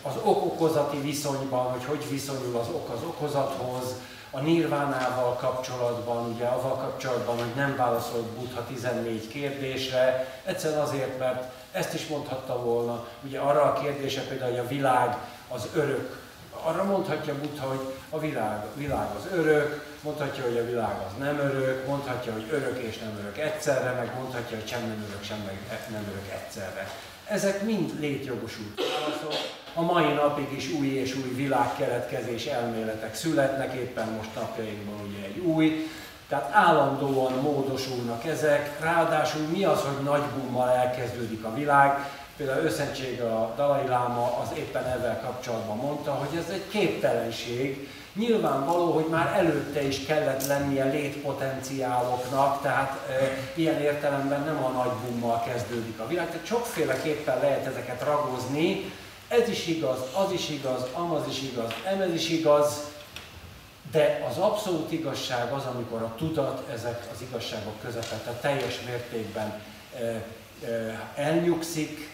az ok-okozati viszonyban, hogy hogy viszonyul az ok az okozathoz, a nirvánával kapcsolatban, ugye avval kapcsolatban, hogy nem válaszolt Buddha 14 kérdésre, egyszerűen azért, mert ezt is mondhatta volna, ugye arra a kérdése például, hogy a világ az örök, arra mondhatja Buddha, hogy a világ, világ az örök, mondhatja, hogy a világ az nem örök, mondhatja, hogy örök és nem örök egyszerre, meg mondhatja, hogy sem nem örök, sem nem örök egyszerre. Ezek mind létjogosult válaszok. A mai napig is új és új világkeletkezés elméletek születnek, éppen most napjainkban ugye egy új, tehát állandóan módosulnak ezek, ráadásul mi az, hogy nagy bummal elkezdődik a világ, például őszentség a Dalai Láma az éppen ezzel kapcsolatban mondta, hogy ez egy képtelenség, Nyilvánvaló, hogy már előtte is kellett lennie létpotenciáloknak, tehát e, ilyen értelemben nem a nagy bummal kezdődik a világ, tehát sokféleképpen lehet ezeket ragozni, ez is igaz, az is igaz, amaz is igaz, emez is igaz, de az abszolút igazság az, amikor a tudat ezek az igazságok közepette teljes mértékben e, e, elnyugszik,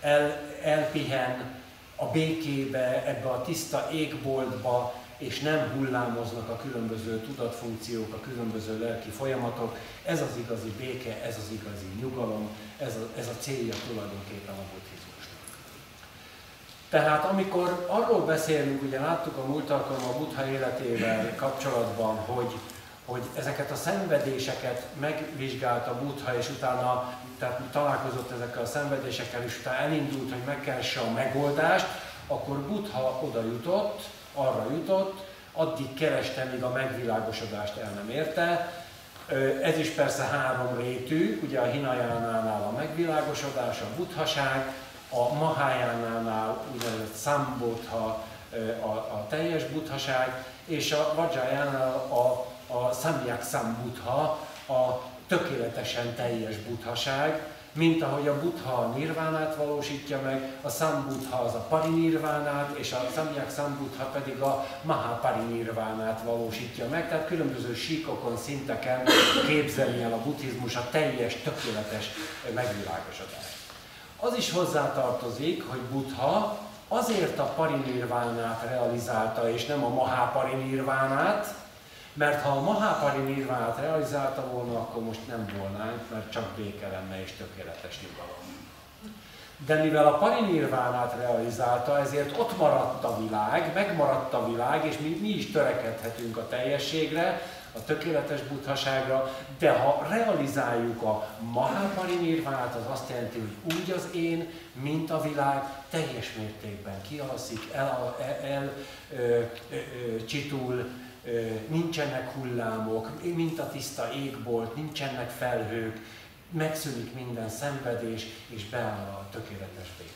el, elpihen a békébe, ebbe a tiszta égboltba, és nem hullámoznak a különböző tudatfunkciók, a különböző lelki folyamatok. Ez az igazi béke, ez az igazi nyugalom, ez a, ez a célja tulajdonképpen a buddhizmusnak. Tehát amikor arról beszélünk, ugye láttuk a múlt alkalommal a buddha életével kapcsolatban, hogy, hogy ezeket a szenvedéseket megvizsgálta Buddha, és utána tehát találkozott ezekkel a szenvedésekkel, és utána elindult, hogy megkeresse a megoldást, akkor Buddha oda jutott, arra jutott, addig kereste, míg a megvilágosodást el nem érte. Ez is persze három rétű, ugye a Hinayánánál a megvilágosodás, a buddhaság, a Mahayánánál úgynevezett Sambodha, a, a teljes buddhaság, és a Vajrayánál a, a Samyak Sambudha, a tökéletesen teljes buddhaság, mint ahogy a buddha a nirvánát valósítja meg, a sambuddha az a parinirvánát, és a samyak sambuddha pedig a mahaparinirvánát valósítja meg. Tehát különböző síkokon, szinteken képzeli el a buddhizmus a teljes, tökéletes megvilágosodást. Az is hozzátartozik, hogy buddha azért a parinirvánát realizálta, és nem a mahaparinirvánát, mert ha a Mahapari nirvánát realizálta volna, akkor most nem volnánk, mert csak béke lenne és tökéletes nyugalom. De mivel a parinirvánát realizálta, ezért ott maradt a világ, megmaradt a világ, és mi, mi is törekedhetünk a teljességre, a tökéletes buddhaságra, de ha realizáljuk a Mahaparinirvánát, az azt jelenti, hogy úgy az én, mint a világ, teljes mértékben kialszik, el, el, el nincsenek hullámok, mint a tiszta égbolt, nincsenek felhők, megszűnik minden szenvedés, és beáll a tökéletes béke.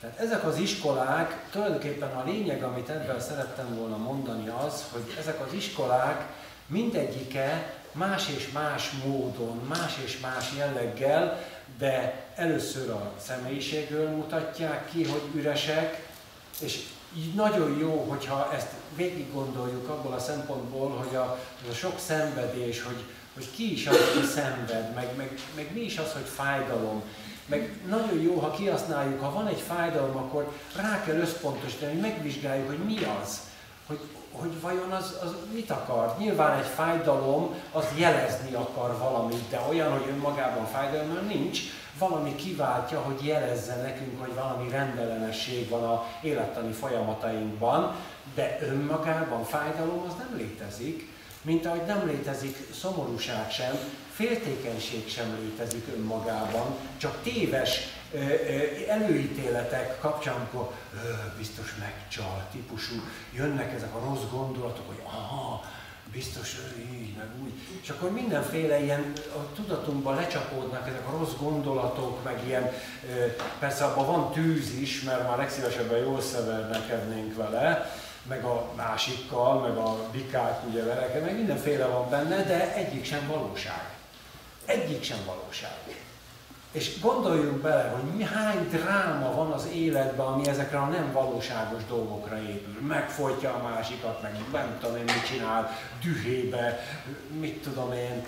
Tehát ezek az iskolák, tulajdonképpen a lényeg, amit ebben szerettem volna mondani az, hogy ezek az iskolák mindegyike más és más módon, más és más jelleggel, de először a személyiségről mutatják ki, hogy üresek, és így nagyon jó, hogyha ezt végig gondoljuk abból a szempontból, hogy a, a sok szenvedés, hogy, hogy ki is az, aki szenved, meg, meg, meg mi is az, hogy fájdalom. Meg nagyon jó, ha kihasználjuk, ha van egy fájdalom, akkor rá kell összpontosítani, hogy megvizsgáljuk, hogy mi az, hogy, hogy vajon az, az mit akar. Nyilván egy fájdalom az jelezni akar valamit, de olyan, hogy önmagában fájdalom nincs, valami kiváltja, hogy jelezze nekünk, hogy valami rendellenesség van a élettani folyamatainkban, de önmagában fájdalom az nem létezik, mint ahogy nem létezik szomorúság sem, féltékenység sem létezik önmagában, csak téves előítéletek kapcsán, amikor biztos megcsal típusú, jönnek ezek a rossz gondolatok, hogy aha, biztos így, meg úgy. És akkor mindenféle ilyen a tudatunkban lecsapódnak ezek a rossz gondolatok, meg ilyen, persze abban van tűz is, mert már legszívesebben jól szevernekednénk vele, meg a másikkal, meg a bikák ugye vereke, meg mindenféle van benne, de egyik sem valóság. Egyik sem valóság. És gondoljunk bele, hogy mi hány dráma van az életben, ami ezekre a nem valóságos dolgokra épül. Megfolytja a másikat, meg nem tudom én mit csinál, dühébe, mit tudom én.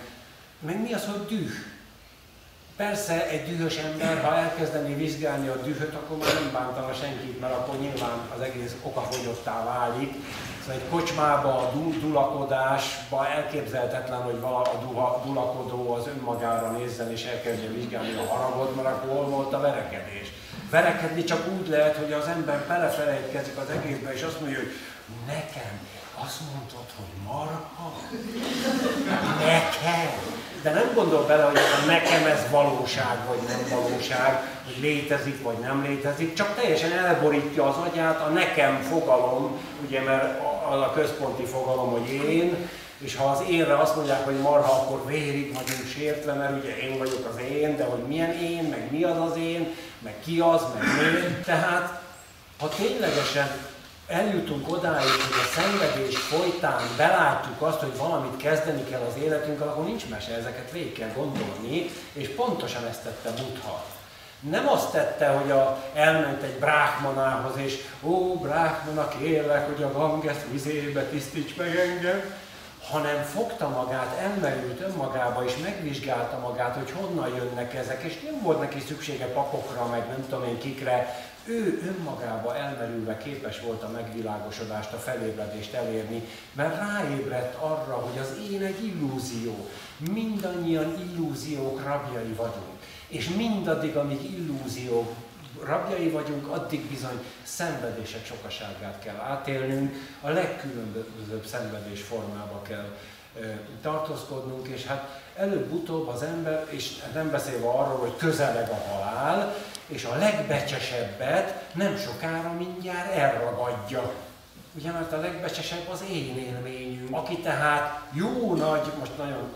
Meg mi az, hogy düh? Persze egy dühös ember, ha elkezdeni vizsgálni a dühöt, akkor már nem bántana senkit, mert akkor nyilván az egész okafogyottá válik. Szóval egy kocsmába, a dulakodásba elképzelhetetlen, hogy vala a duha, dulakodó az önmagára nézzen és elkezdje vizsgálni a haragot, mert akkor hol volt a verekedés. Verekedni csak úgy lehet, hogy az ember belefelejtkezik az egészbe, és azt mondja, hogy nekem azt mondtad, hogy marha? Nekem? De nem gondol bele, hogy nekem ez valóság, vagy nem valóság, hogy létezik, vagy nem létezik, csak teljesen elborítja az agyát a nekem fogalom, ugye, mert az a központi fogalom, hogy én, és ha az énre azt mondják, hogy marha, akkor vérig vagyunk sértve, mert ugye én vagyok az én, de hogy milyen én, meg mi az az én, meg ki az, meg mi. Tehát, ha ténylegesen eljutunk odáig, hogy a szenvedés folytán belátjuk azt, hogy valamit kezdeni kell az életünkkel, akkor nincs mese, ezeket végig kell gondolni, és pontosan ezt tette Buddha. Nem azt tette, hogy a, elment egy bráhmanához, és ó, bráhmana, kérlek, hogy a Ganges vizébe tisztíts meg engem, hanem fogta magát, elmerült önmagába, és megvizsgálta magát, hogy honnan jönnek ezek, és nem volt neki szüksége papokra, meg nem tudom én kikre, ő önmagába elmerülve képes volt a megvilágosodást, a felébredést elérni, mert ráébredt arra, hogy az én egy illúzió. Mindannyian illúziók rabjai vagyunk. És mindaddig, amíg illúziók rabjai vagyunk, addig bizony szenvedések sokaságát kell átélnünk, a legkülönbözőbb szenvedés formába kell tartózkodnunk, és hát előbb-utóbb az ember, és nem beszélve arról, hogy közeleg a halál, és a legbecsesebbet nem sokára mindjárt elragadja. Ugye, mert a legbecsesebb az én élményünk, aki tehát jó nagy, most nagyon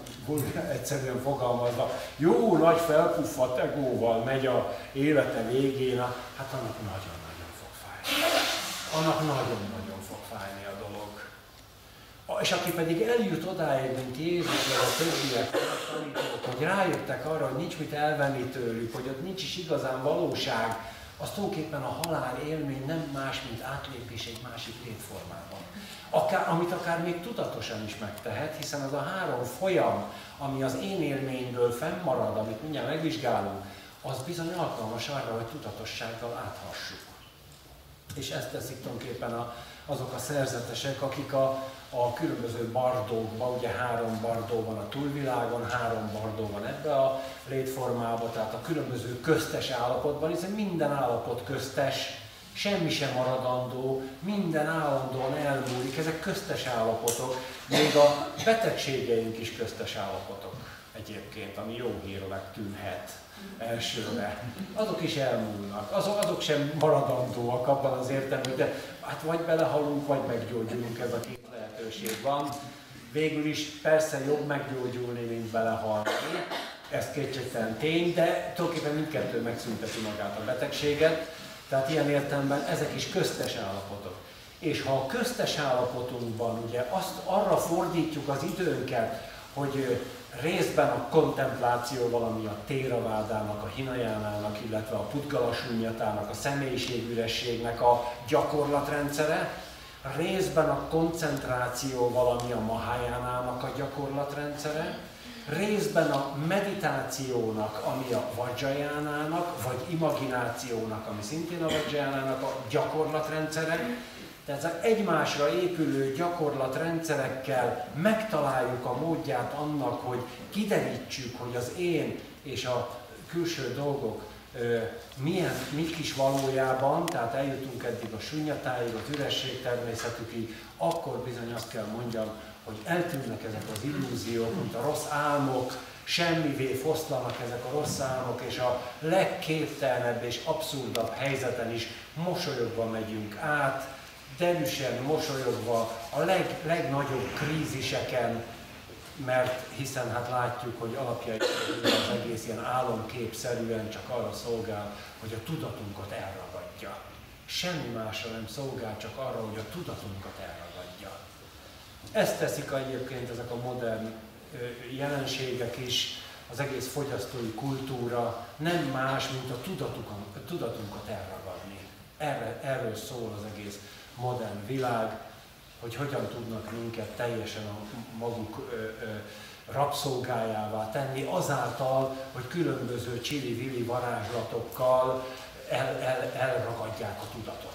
egyszerűen fogalmazva, jó nagy felpuffadt egóval megy a élete végén, hát annak nagyon-nagyon fog fájni. Annak nagyon-nagyon fog fájni a dolog. És aki pedig eljut odáig, mint Jézus, vagy a többiek, hogy rájöttek arra, hogy nincs mit elvenni tőlük, hogy ott nincs is igazán valóság, az tulajdonképpen a halál élmény nem más, mint átlépés egy másik létformában. Akár, amit akár még tudatosan is megtehet, hiszen az a három folyam, ami az én élményből fennmarad, amit mindjárt megvizsgálunk, az bizony alkalmas arra, hogy tudatossággal áthassuk. És ezt teszik tulajdonképpen a, azok a szerzetesek, akik a, a különböző bardókban, ugye három bardó van a túlvilágon, három bardó van ebbe a létformában, tehát a különböző köztes állapotban, hiszen minden állapot köztes, semmi sem maradandó, minden állandóan elmúlik, ezek köztes állapotok, még a betegségeink is köztes állapotok egyébként, ami jó hírnek tűnhet elsőre. Azok is elmúlnak, azok, azok sem maradandóak abban az értelemben, de hát vagy belehalunk, vagy meggyógyulunk, ez a két lehetőség van. Végül is persze jobb meggyógyulni, mint belehalni. Ez kétségtelen tény, de tulajdonképpen mindkettő megszünteti magát a betegséget. Tehát ilyen értelemben ezek is köztes állapotok. És ha a köztes állapotunkban ugye azt arra fordítjuk az időnket, hogy részben a kontempláció valami a téravádának, a hinajánának, illetve a putgalasunyatának, a személyiségürességnek a gyakorlatrendszere, részben a koncentráció valami a mahájánának a gyakorlatrendszere, részben a meditációnak, ami a vajjajánának, vagy imaginációnak, ami szintén a vajjajánának a gyakorlatrendszere, tehát az egymásra épülő gyakorlatrendszerekkel megtaláljuk a módját annak, hogy kiderítsük, hogy az én és a külső dolgok milyen, mik is valójában, tehát eljutunk eddig a sunyatáig, az üresség természetükig, akkor bizony azt kell mondjam, hogy eltűnnek ezek az illúziók, mint a rossz álmok, semmivé foszlanak ezek a rossz álmok, és a legképtelenebb és abszurdabb helyzeten is mosolyogva megyünk át, derűsen mosolyogva a leg, legnagyobb kríziseken, mert hiszen hát látjuk, hogy alapjai az egész ilyen álomképszerűen csak arra szolgál, hogy a tudatunkat elragadja. Semmi másra nem szolgál, csak arra, hogy a tudatunkat elragadja. Ezt teszik egyébként ezek a modern jelenségek is, az egész fogyasztói kultúra nem más, mint a tudatunkat elragadni. Erre, erről szól az egész modern világ, hogy hogyan tudnak minket teljesen a maguk ö, ö, rabszolgájává tenni, azáltal, hogy különböző csili-vili varázslatokkal el, el, elragadják a tudatot.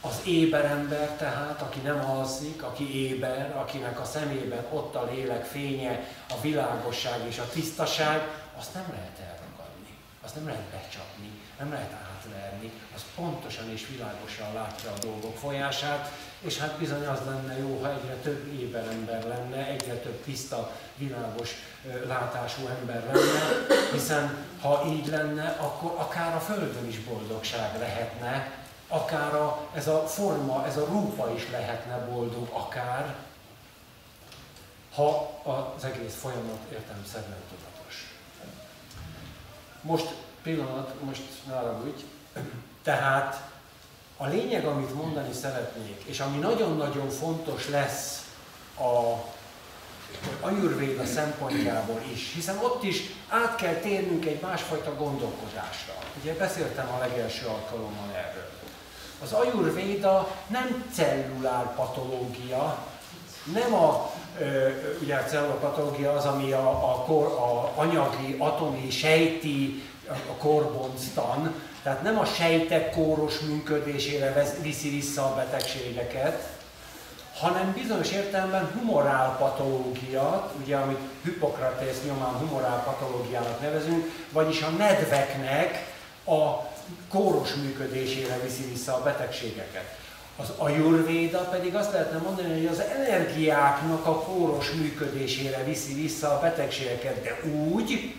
Az éber ember tehát, aki nem alszik, aki éber, akinek a szemében ott a lélek fénye, a világosság és a tisztaság, azt nem lehet elragadni, azt nem lehet becsapni, nem lehet átverni, az pontosan és világosan látja a dolgok folyását, és hát bizony az lenne jó, ha egyre több éber ember lenne, egyre több tiszta, világos látású ember lenne, hiszen ha így lenne, akkor akár a Földön is boldogság lehetne, akár a, ez a forma, ez a rúpa is lehetne boldog, akár, ha az egész folyamat értelmszerűen tudatos. Most pillanat, most nála úgy, tehát a lényeg, amit mondani szeretnék, és ami nagyon-nagyon fontos lesz a ajurvéda szempontjából is, hiszen ott is át kell térnünk egy másfajta gondolkodásra. Ugye beszéltem a legelső alkalommal erről. Az ajurvéda nem cellulár patológia, nem a, ugye a cellulapatológia az, ami a, a, kor, a anyagi, atomi, sejti, a korbonctan, tehát nem a sejtek kóros működésére viszi vissza a betegségeket, hanem bizonyos értelemben humorál patológia, ugye amit Hippokratész nyomán humorál patológiának nevezünk, vagyis a nedveknek a kóros működésére viszi vissza a betegségeket. Az ajurvéda pedig azt lehetne mondani, hogy az energiáknak a kóros működésére viszi vissza a betegségeket, de úgy,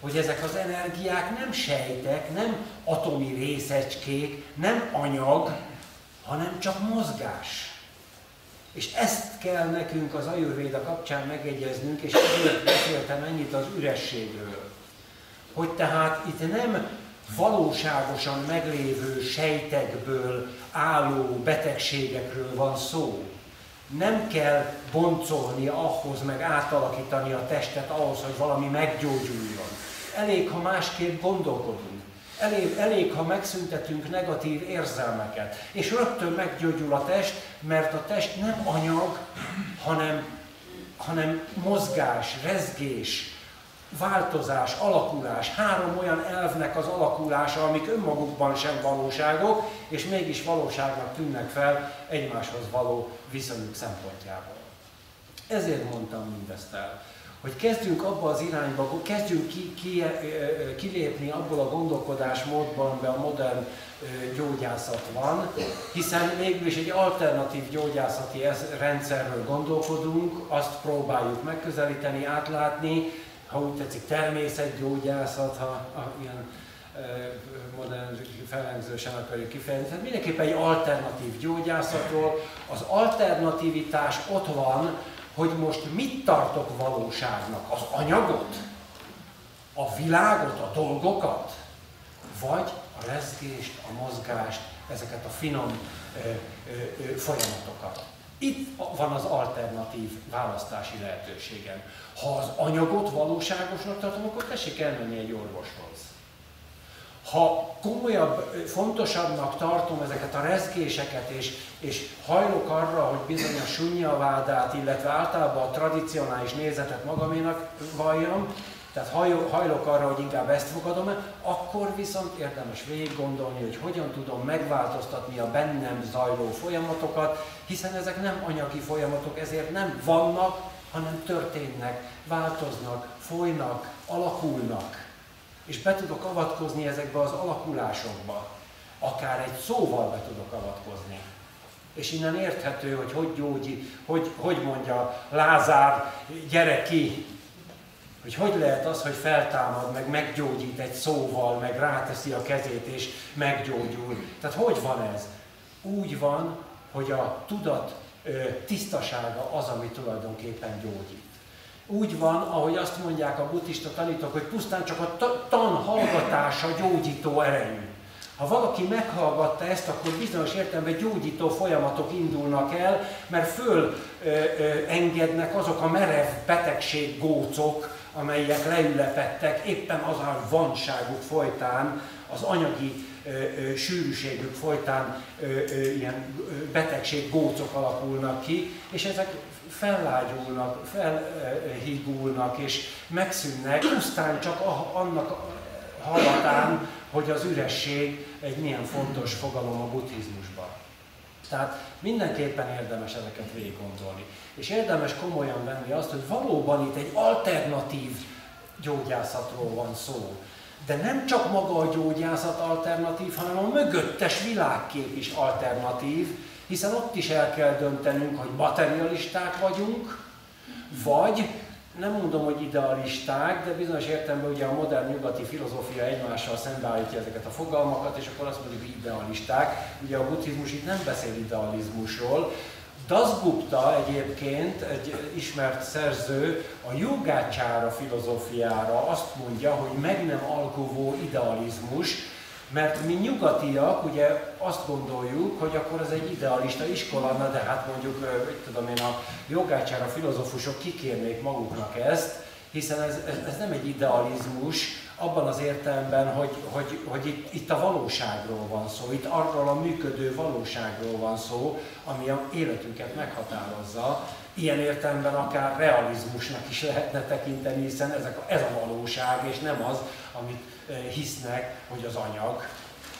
hogy ezek az energiák nem sejtek, nem atomi részecskék, nem anyag, hanem csak mozgás. És ezt kell nekünk az ajurvéda kapcsán megegyeznünk, és ezért beszéltem ennyit az ürességről. Hogy tehát itt nem valóságosan meglévő sejtekből álló betegségekről van szó. Nem kell boncolni ahhoz, meg átalakítani a testet ahhoz, hogy valami meggyógyuljon. Elég, ha másképp gondolkodunk. Elég, elég, ha megszüntetünk negatív érzelmeket. És rögtön meggyógyul a test, mert a test nem anyag, hanem, hanem mozgás, rezgés, változás, alakulás, három olyan elvnek az alakulása, amik önmagukban sem valóságok, és mégis valóságnak tűnnek fel egymáshoz való viszonyuk szempontjából. Ezért mondtam mindezt el hogy kezdjünk abba az irányba, kezdjünk ki, ki, kilépni abból a gondolkodásmódban, amiben a modern gyógyászat van, hiszen mégis egy alternatív gyógyászati rendszerről gondolkodunk, azt próbáljuk megközelíteni, átlátni, ha úgy tetszik természetgyógyászat, ha, ha ilyen modern felengzősen akarjuk kifejezni. Tehát mindenképpen egy alternatív gyógyászatról. Az alternativitás ott van, hogy most mit tartok valóságnak? Az anyagot? A világot, a dolgokat? Vagy a rezgést, a mozgást, ezeket a finom ö, ö, folyamatokat? Itt van az alternatív választási lehetőségem. Ha az anyagot valóságosnak tartom, akkor tessék elmenni egy orvoshoz. Ha komolyabb, fontosabbnak tartom ezeket a rezgéseket, és, és hajlok arra, hogy bizony a sunnyavádát, illetve általában a tradicionális nézetet magaménak valljam, tehát hajlok arra, hogy inkább ezt fogadom el, akkor viszont érdemes végig gondolni, hogy hogyan tudom megváltoztatni a bennem zajló folyamatokat, hiszen ezek nem anyagi folyamatok, ezért nem vannak, hanem történnek, változnak, folynak, alakulnak. És be tudok avatkozni ezekbe az alakulásokba. Akár egy szóval be tudok avatkozni. És innen érthető, hogy hogy gyógyi, hogy, hogy mondja Lázár, gyere ki, hogy hogy lehet az, hogy feltámad, meg meggyógyít egy szóval, meg ráteszi a kezét és meggyógyul. Tehát hogy van ez? Úgy van, hogy a tudat tisztasága az, ami tulajdonképpen gyógyít. Úgy van, ahogy azt mondják a buddhista tanítók, hogy pusztán csak a tan hallgatása gyógyító erejű. Ha valaki meghallgatta ezt, akkor bizonyos értelemben gyógyító folyamatok indulnak el, mert föl ö, ö, engednek azok a merev betegség gócok, amelyek leülepettek éppen az a vanságuk folytán, az anyagi ö, ö, sűrűségük folytán ö, ö, ilyen betegség, gócok alakulnak ki, és ezek fellágyulnak, felhígulnak és megszűnnek, pusztán csak annak hallatán, hogy az üresség egy milyen fontos fogalom a buddhizmusban. Tehát mindenképpen érdemes ezeket végig gondolni. És érdemes komolyan venni azt, hogy valóban itt egy alternatív gyógyászatról van szó. De nem csak maga a gyógyászat alternatív, hanem a mögöttes világkép is alternatív, hiszen ott is el kell döntenünk, hogy materialisták vagyunk, vagy nem mondom, hogy idealisták, de bizonyos értelemben ugye a modern nyugati filozófia egymással szembeállítja ezeket a fogalmakat, és akkor azt mondjuk, hogy idealisták. Ugye a buddhizmus itt nem beszél idealizmusról. Dasgupta egyébként, egy ismert szerző, a jogácsára filozófiára azt mondja, hogy meg nem alkovó idealizmus, mert mi nyugatiak ugye azt gondoljuk, hogy akkor ez egy idealista iskola, na de hát mondjuk, hogy tudom én, a jogácsára filozófusok kikérnék maguknak ezt, hiszen ez, ez, ez nem egy idealizmus, abban az értelemben, hogy, hogy, hogy itt, itt a valóságról van szó, itt arról a működő valóságról van szó, ami a életünket meghatározza. Ilyen értelemben akár realizmusnak is lehetne tekinteni, hiszen ezek ez a valóság, és nem az, amit hisznek, hogy az anyag.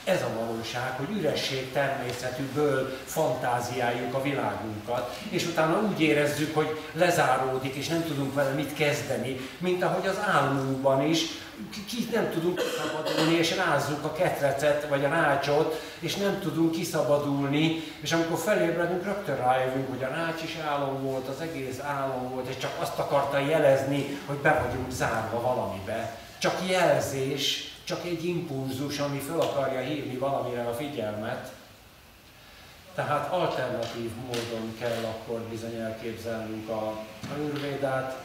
Ez a valóság, hogy üresség természetűből fantáziáljuk a világunkat, és utána úgy érezzük, hogy lezáródik, és nem tudunk vele mit kezdeni, mint ahogy az álmunkban is, ki nem tudunk kiszabadulni, és rázzuk a ketrecet, vagy a rácsot, és nem tudunk kiszabadulni, és amikor felébredünk, rögtön rájövünk, hogy a rács is álom volt, az egész álom volt, és csak azt akarta jelezni, hogy be vagyunk zárva valamibe csak jelzés, csak egy impulzus, ami fel akarja hívni valamire a figyelmet. Tehát alternatív módon kell akkor bizony elképzelnünk a, a űrvédát,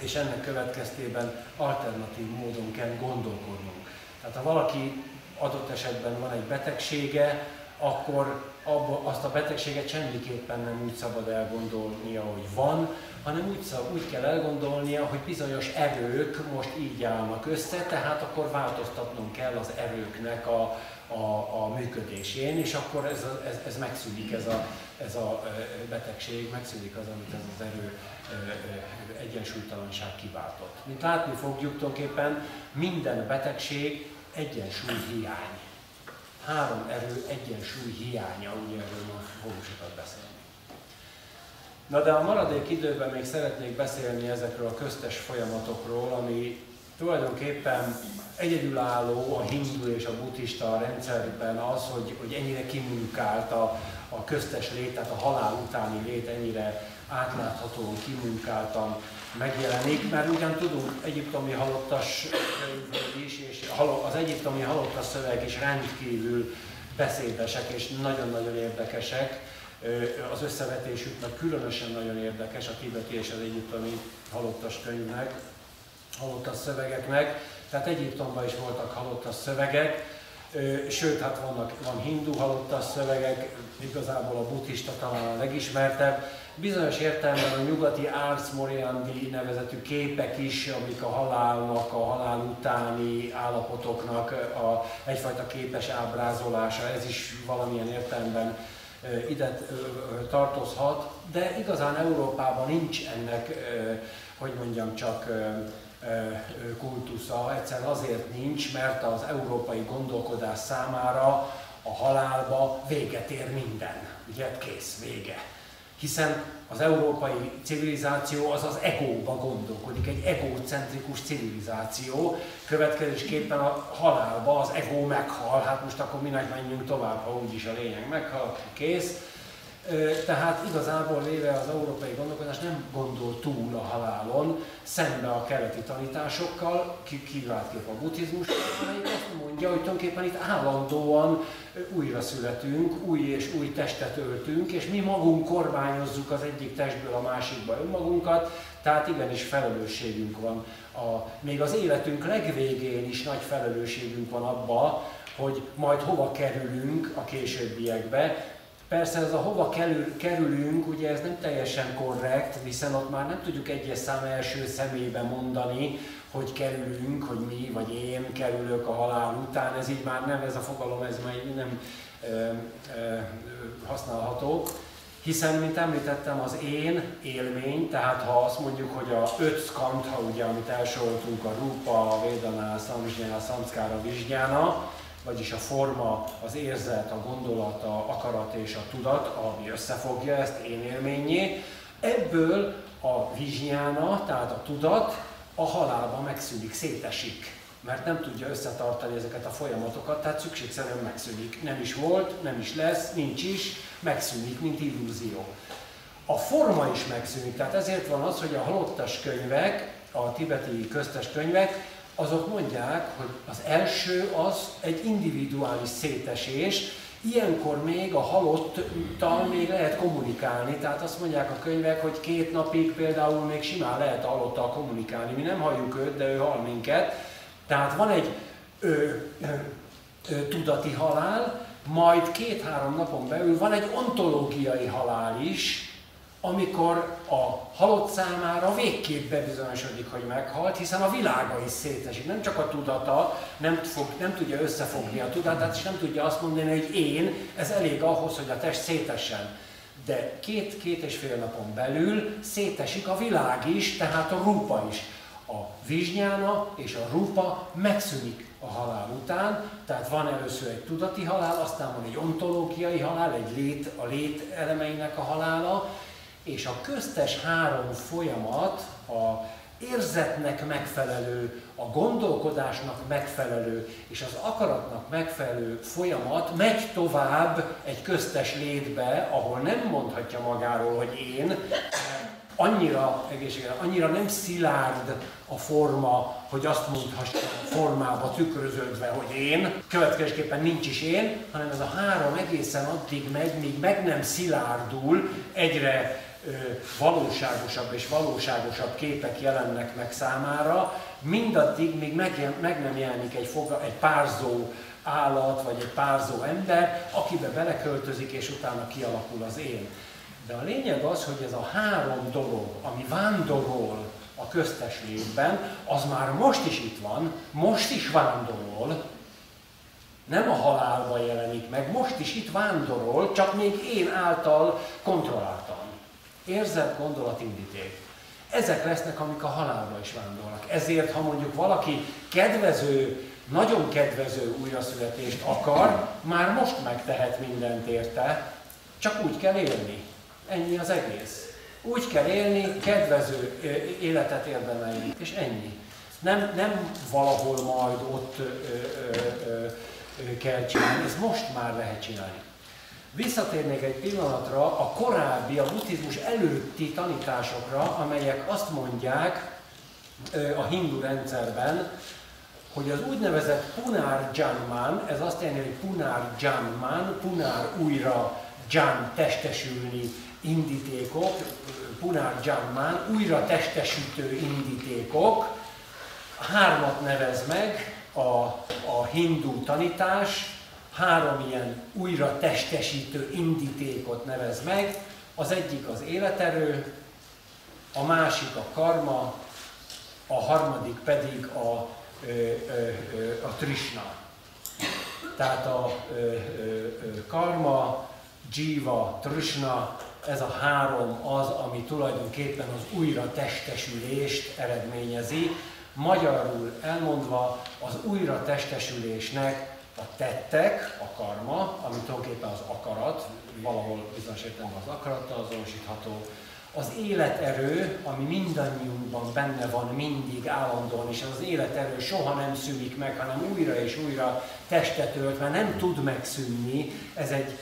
és ennek következtében alternatív módon kell gondolkodnunk. Tehát ha valaki adott esetben van egy betegsége, akkor abba, azt a betegséget semmiképpen nem úgy szabad elgondolnia, hogy van, hanem úgy, szab, úgy kell elgondolnia, hogy bizonyos erők most így állnak össze, tehát akkor változtatnunk kell az erőknek a, a, a működésén, és akkor ez, ez, ez megszűnik, ez a, ez a betegség, megszűnik az, amit ez az erő egyensúlytalanság kiváltott. Mint látni fogjuk, tulajdonképpen minden betegség egyensúly hiány. Három erő egyensúly hiánya, ugye erről ma fogunk sokat beszélni. Na de a maradék időben még szeretnék beszélni ezekről a köztes folyamatokról, ami tulajdonképpen egyedülálló a hindu és a buddhista rendszerben az, hogy, hogy ennyire kimunkált a, a köztes lét, tehát a halál utáni lét ennyire átláthatóan kimunkáltan megjelenik, mert ugyan tudunk egyiptomi halottas is, és az egyiptomi halottas szöveg is rendkívül beszédesek és nagyon-nagyon érdekesek, az összevetésüknek különösen nagyon érdekes a tibeti és az egyiptomi halottas könyvnek, halottas szövegeknek. Tehát Egyiptomban is voltak halottas szövegek, Sőt, hát vannak, van hindu halottas szövegek, igazából a buddhista talán a legismertebb. Bizonyos értelemben a nyugati Ars Moriendi nevezetű képek is, amik a halálnak, a halál utáni állapotoknak a, egyfajta képes ábrázolása, ez is valamilyen értelemben ide tartozhat, de igazán Európában nincs ennek, hogy mondjam, csak kultusza. Egyszerűen azért nincs, mert az európai gondolkodás számára a halálba véget ér minden. Ugye kész, vége. Hiszen az európai civilizáció az az egóba gondolkodik, egy egocentrikus civilizáció, következésképpen a halálba az ego meghal, hát most akkor minek menjünk tovább, ha úgyis a lényeg meghal, kész. Tehát igazából véve az európai gondolkodás nem gondol túl a halálon, szembe a keleti tanításokkal, kiváltképp a buddhizmus, amelyik azt mondja, hogy tulajdonképpen itt állandóan újra születünk, új és új testet öltünk, és mi magunk kormányozzuk az egyik testből a másikba önmagunkat, tehát igenis felelősségünk van. A, még az életünk legvégén is nagy felelősségünk van abba, hogy majd hova kerülünk a későbbiekbe, Persze ez a hova kerül, kerülünk, ugye ez nem teljesen korrekt, hiszen ott már nem tudjuk egyes szám első szemébe mondani, hogy kerülünk, hogy mi vagy én kerülök a halál után, ez így már nem, ez a fogalom, ez már nem ö, ö, használható. Hiszen, mint említettem, az én élmény, tehát ha azt mondjuk, hogy a öt skandha, ugye, amit elsoroltunk, a rupa, a vedana, a samjnana, a samskara, a vizsgyána, vagyis a forma, az érzet, a gondolat, a akarat és a tudat, ami összefogja ezt én élményé. Ebből a vizsnyána, tehát a tudat a halálban megszűnik, szétesik, mert nem tudja összetartani ezeket a folyamatokat, tehát szükségszerűen megszűnik. Nem is volt, nem is lesz, nincs is, megszűnik, mint illúzió. A forma is megszűnik, tehát ezért van az, hogy a halottas könyvek, a tibeti köztes könyvek azok mondják, hogy az első az egy individuális szétesés, ilyenkor még a halottal még lehet kommunikálni, tehát azt mondják a könyvek, hogy két napig például még simán lehet a halottal kommunikálni. Mi nem halljuk őt, de ő hall minket. Tehát van egy ö, ö, ö, tudati halál, majd két-három napon belül van egy ontológiai halál is, amikor a halott számára végképp bebizonyosodik, hogy meghalt, hiszen a világa is szétesik. Nem csak a tudata, nem, fog, nem tudja összefogni a tudatát, és nem tudja azt mondani, hogy én, ez elég ahhoz, hogy a test szétessen. De két-két és fél napon belül szétesik a világ is, tehát a rupa is. A vizsnyána és a rupa megszűnik a halál után, tehát van először egy tudati halál, aztán van egy ontológiai halál, egy lét, a lét elemeinek a halála, és a köztes három folyamat a érzetnek megfelelő, a gondolkodásnak megfelelő és az akaratnak megfelelő folyamat megy tovább egy köztes létbe, ahol nem mondhatja magáról, hogy én, annyira, egészségre, annyira nem szilárd a forma, hogy azt mondhassa a formába tükröződve, hogy én, következésképpen nincs is én, hanem ez a három egészen addig megy, míg meg nem szilárdul, egyre valóságosabb és valóságosabb képek jelennek meg számára, mindaddig, még meg, meg nem jelenik egy, foga, egy párzó állat, vagy egy párzó ember, akibe beleköltözik, és utána kialakul az én. De a lényeg az, hogy ez a három dolog, ami vándorol a köztes létben, az már most is itt van, most is vándorol, nem a halálba jelenik meg, most is itt vándorol, csak még én által kontrolláltam. Érzett indíték. Ezek lesznek, amik a halálba is vándorolnak. Ezért, ha mondjuk valaki kedvező, nagyon kedvező újraszületést akar, már most megtehet mindent érte, csak úgy kell élni. Ennyi az egész. Úgy kell élni, kedvező életet érdemelni, és ennyi. Nem, nem valahol majd ott ö, ö, ö, ö, kell csinálni, ez most már lehet csinálni. Visszatérnék egy pillanatra a korábbi, a buddhizmus előtti tanításokra, amelyek azt mondják a hindu rendszerben, hogy az úgynevezett Punar Janman, ez azt jelenti, hogy Punar Janman, Punar újra Jan testesülni indítékok, Punar Janman, újra testesítő indítékok, hármat nevez meg, a, a hindu tanítás három ilyen újra testesítő indítékot nevez meg. Az egyik az életerő, a másik a karma, a harmadik pedig a, ö, a Trishna. Tehát a karma, jiva, Trishna, ez a három az, ami tulajdonképpen az újra testesülést eredményezi. Magyarul elmondva az újra testesülésnek a tettek, a karma, ami tulajdonképpen az akarat, valahol bizonyos értelemben az akarattal azonosítható, az életerő, ami mindannyiunkban benne van mindig állandóan, és az életerő soha nem szűnik meg, hanem újra és újra testet ölt, mert nem tud megszűnni, ez egy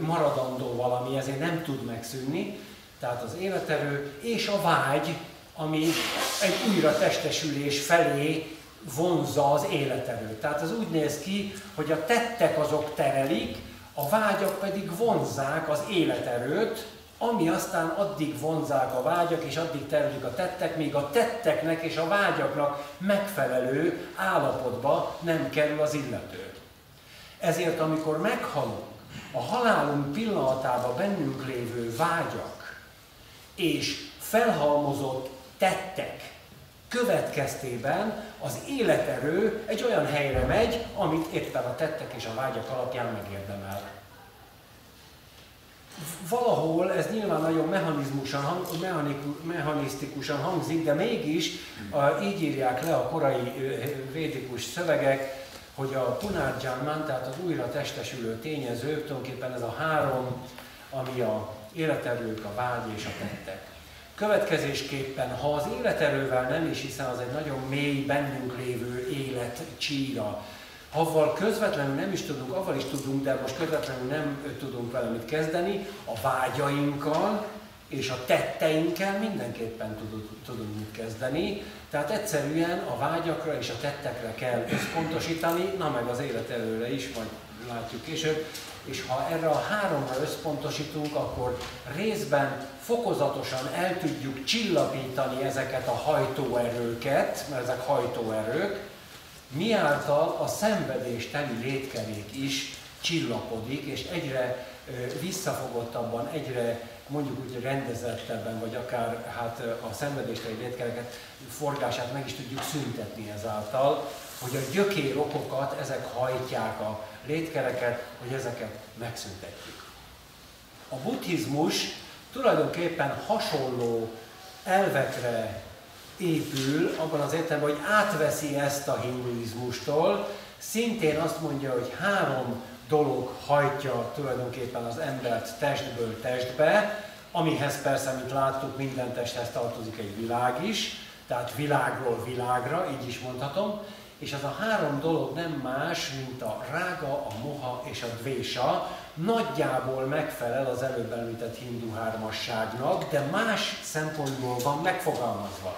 maradandó valami, ezért nem tud megszűnni. Tehát az életerő és a vágy, ami egy újra testesülés felé vonzza az életerőt. Tehát ez úgy néz ki, hogy a tettek azok terelik, a vágyak pedig vonzák az életerőt, ami aztán addig vonzák a vágyak, és addig terülik a tettek, míg a tetteknek és a vágyaknak megfelelő állapotba nem kerül az illető. Ezért, amikor meghalunk, a halálunk pillanatában bennünk lévő vágyak és felhalmozott tettek következtében az életerő egy olyan helyre megy, amit éppen a tettek és a vágyak alapján megérdemel valahol ez nyilván nagyon mechanizmusan, mechanisztikusan hangzik, de mégis így írják le a korai védikus szövegek, hogy a punarjanman, tehát az újra testesülő tényezők, tulajdonképpen ez a három, ami a életerők, a vágy és a tettek. Következésképpen, ha az életerővel nem is, hiszen az egy nagyon mély, bennünk lévő élet csíra, Avval közvetlenül nem is tudunk, avval is tudunk, de most közvetlenül nem tudunk vele mit kezdeni, a vágyainkkal és a tetteinkkel mindenképpen tudunk, mit kezdeni. Tehát egyszerűen a vágyakra és a tettekre kell összpontosítani, na meg az élet előre is, majd látjuk később. És ha erre a háromra összpontosítunk, akkor részben fokozatosan el tudjuk csillapítani ezeket a hajtóerőket, mert ezek hajtóerők, miáltal a szenvedésteli létkerék is csillapodik, és egyre visszafogottabban, egyre mondjuk úgy rendezettebben, vagy akár hát a szenvedésteli létkereket forgását meg is tudjuk szüntetni ezáltal, hogy a gyökér okokat ezek hajtják a létkereket, hogy ezeket megszüntetjük. A buddhizmus tulajdonképpen hasonló elvekre épül, abban az értelemben, hogy átveszi ezt a hinduizmustól, szintén azt mondja, hogy három dolog hajtja tulajdonképpen az embert testből testbe, amihez persze, mint láttuk, minden testhez tartozik egy világ is, tehát világról világra, így is mondhatom, és ez a három dolog nem más, mint a rága, a moha és a dvésa, nagyjából megfelel az előbb említett hindu hármasságnak, de más szempontból van megfogalmazva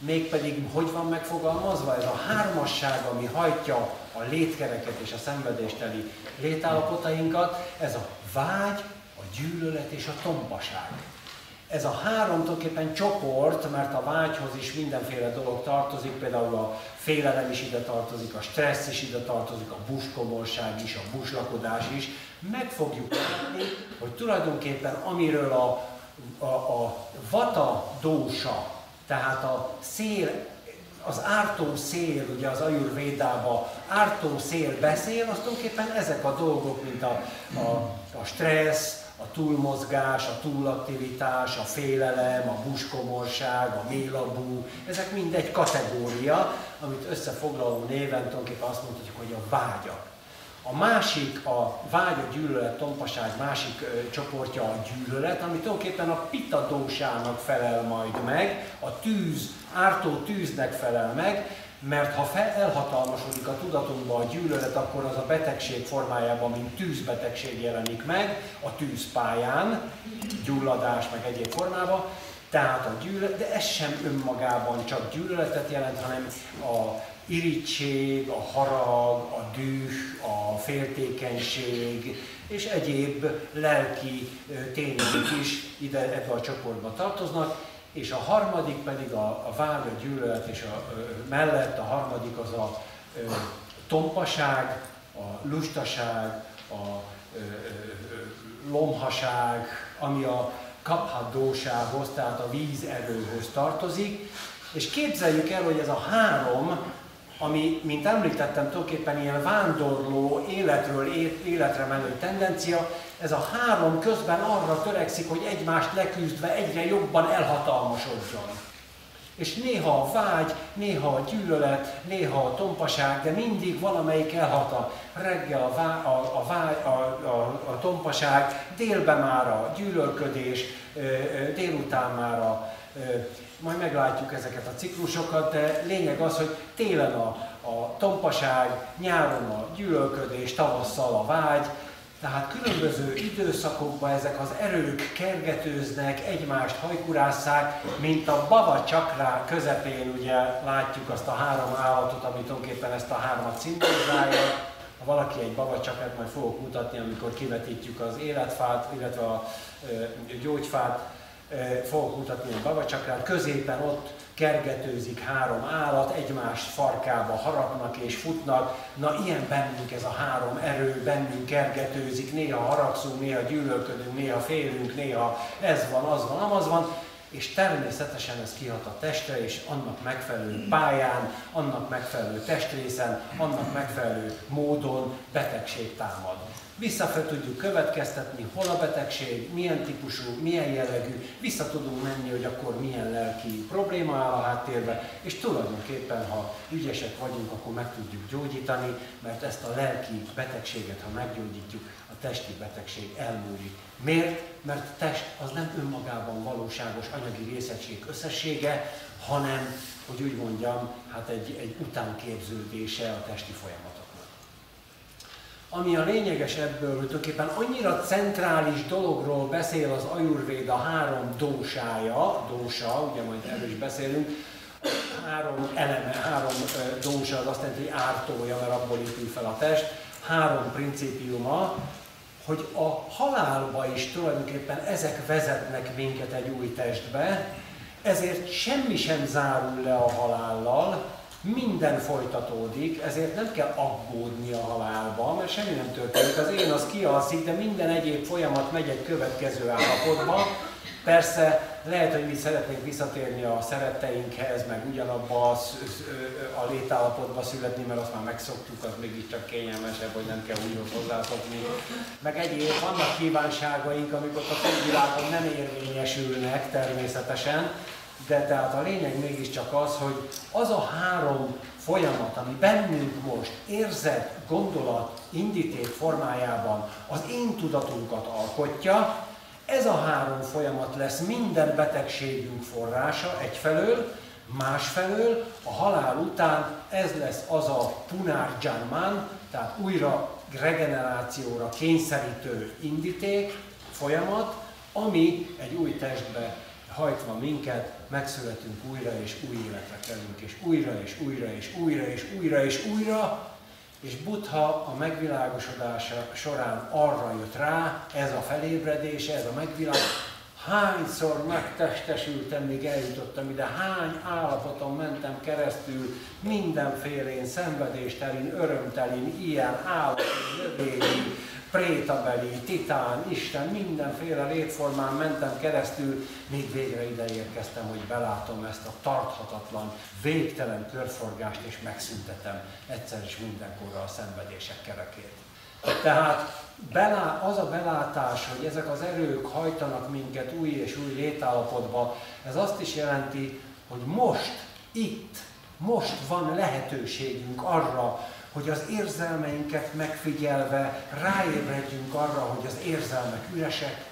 mégpedig hogy van megfogalmazva ez a hármasság, ami hajtja a létkereket és a szenvedésteli létállapotainkat, ez a vágy, a gyűlölet és a tompaság. Ez a három tulajdonképpen csoport, mert a vágyhoz is mindenféle dolog tartozik, például a félelem is ide tartozik, a stressz is ide tartozik, a buskomorság is, a buslakodás is. Meg fogjuk látni, hogy tulajdonképpen amiről a, a, a vata dósa, tehát a szél, az ártó szél, ugye az Védába ártó szél beszél, az tulajdonképpen ezek a dolgok, mint a, a, a stressz, a túlmozgás, a túlaktivitás, a félelem, a buskomorság, a mélabú, ezek mind egy kategória, amit összefoglaló néven tulajdonképpen azt mondhatjuk, hogy a vágyak. A másik, a vágy, a gyűlölet, tompaság másik ö, csoportja a gyűlölet, ami tulajdonképpen a pitadósának felel majd meg, a tűz, ártó tűznek felel meg, mert ha fel, elhatalmasodik a tudatunkba a gyűlölet, akkor az a betegség formájában, mint tűzbetegség jelenik meg a tűzpályán, gyulladás meg egyéb formában, tehát a gyűlölet, de ez sem önmagában csak gyűlöletet jelent, hanem a irítség, a harag, a düh, a féltékenység és egyéb lelki tényezők is ide ebbe a csoportba tartoznak, és a harmadik pedig a, a vágy, a gyűlölet és a, a mellett a harmadik az a tompaság, a lustaság, a lomhaság, ami a kaphadósához, tehát a vízerőhöz tartozik, és képzeljük el, hogy ez a három, ami, mint említettem, tulajdonképpen ilyen vándorló, életről életre menő tendencia, ez a három közben arra törekszik, hogy egymást leküzdve egyre jobban elhatalmasodjon. És néha a vágy, néha a gyűlölet, néha a tompaság, de mindig valamelyik elhatal. Reggel a, vá, a, a, vágy, a, a, a tompaság, délben már a gyűlölködés, délután már a, majd meglátjuk ezeket a ciklusokat, de lényeg az, hogy télen a, a tompaság, nyáron a gyűlölködés, tavasszal a vágy, tehát különböző időszakokban ezek az erők kergetőznek, egymást hajkurásszák, mint a baba csakrá közepén ugye látjuk azt a három állatot, ami tulajdonképpen ezt a hármat szimbolizálja. Ha valaki egy baba csakrát majd fogok mutatni, amikor kivetítjük az életfát, illetve a gyógyfát, fogok mutatni egy babacsakrát, középen ott kergetőzik három állat, egymás farkába harapnak és futnak. Na ilyen bennünk ez a három erő, bennünk kergetőzik, néha haragszunk, néha gyűlölködünk, néha félünk, néha ez van, az van, az van, és természetesen ez kihat a testre, és annak megfelelő pályán, annak megfelelő testrészen, annak megfelelő módon betegség támad visszafelé tudjuk következtetni, hol a betegség, milyen típusú, milyen jellegű, vissza tudunk menni, hogy akkor milyen lelki probléma áll a háttérbe, és tulajdonképpen, ha ügyesek vagyunk, akkor meg tudjuk gyógyítani, mert ezt a lelki betegséget, ha meggyógyítjuk, a testi betegség elmúlik. Miért? Mert test az nem önmagában valóságos anyagi részegység összessége, hanem, hogy úgy mondjam, hát egy, egy utánképződése a testi folyamat. Ami a lényeges ebből, hogy tulajdonképpen annyira centrális dologról beszél az Ayurvéda három dósája, dósa, ugye majd erről is beszélünk, három eleme, három dósa az azt jelenti, hogy ártója, mert abból épül fel a test, három principiuma, hogy a halálba is tulajdonképpen ezek vezetnek minket egy új testbe, ezért semmi sem zárul le a halállal, minden folytatódik, ezért nem kell aggódni a halálba, mert semmi nem történik. Az én az kialszik, de minden egyéb folyamat megy egy következő állapotba. Persze lehet, hogy mi szeretnénk visszatérni a szeretteinkhez, meg ugyanabba a, a létállapotba születni, mert azt már megszoktuk, az mégiscsak kényelmesebb, hogy nem kell újra hozzászokni. Meg egyéb, vannak kívánságaink, amikor a világon nem érvényesülnek természetesen, de tehát a lényeg mégiscsak az, hogy az a három folyamat, ami bennünk most érzett, gondolat, indíték formájában az én tudatunkat alkotja, ez a három folyamat lesz minden betegségünk forrása egyfelől, másfelől a halál után ez lesz az a punarjanman, tehát újra regenerációra kényszerítő indíték, folyamat, ami egy új testbe hajtva minket, megszületünk újra és új életre kerülünk, és újra és újra és újra és újra és újra, és Buddha a megvilágosodása során arra jött rá, ez a felébredése, ez a megvilág, hányszor megtestesültem, míg eljutottam ide, hány állapoton mentem keresztül, mindenfélén, szenvedéstelin, örömtelin, ilyen növényi, prétabeli, titán, Isten, mindenféle létformán mentem keresztül, még végre ide érkeztem, hogy belátom ezt a tarthatatlan, végtelen körforgást, és megszüntetem egyszer is mindenkorra a szenvedések kerekét. Tehát belá, az a belátás, hogy ezek az erők hajtanak minket új és új létállapotba, ez azt is jelenti, hogy most, itt, most van lehetőségünk arra, hogy az érzelmeinket megfigyelve ráébredjünk arra, hogy az érzelmek üresek,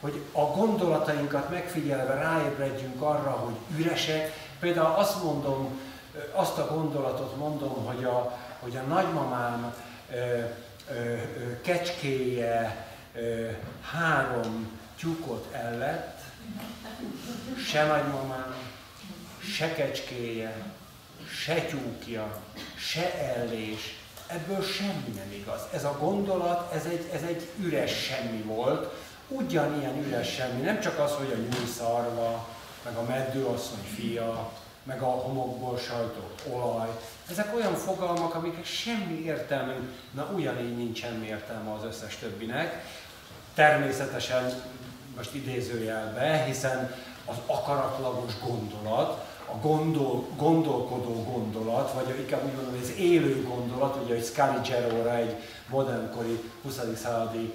hogy a gondolatainkat megfigyelve ráébredjünk arra, hogy üresek. Például azt mondom, azt a gondolatot mondom, hogy a, hogy a nagymamám ö, ö, ö, kecskéje ö, három tyúkot ellett, se nagymamám, se kecskéje, se tyúkja, se ellés, ebből semmi nem igaz. Ez a gondolat, ez egy, ez egy üres semmi volt, ugyanilyen üres semmi, nem csak az, hogy a nyúlszarva, meg a meddőasszony fia, meg a homokból sajtott olaj. Ezek olyan fogalmak, amiknek semmi értelme, na ugyanígy nincs semmi értelme az összes többinek. Természetesen, most idézőjelbe, hiszen az akaratlagos gondolat, a gondol, gondolkodó gondolat, vagy inkább úgy mondom, az élő gondolat, ugye egy Scaligerora, egy modernkori 20. századi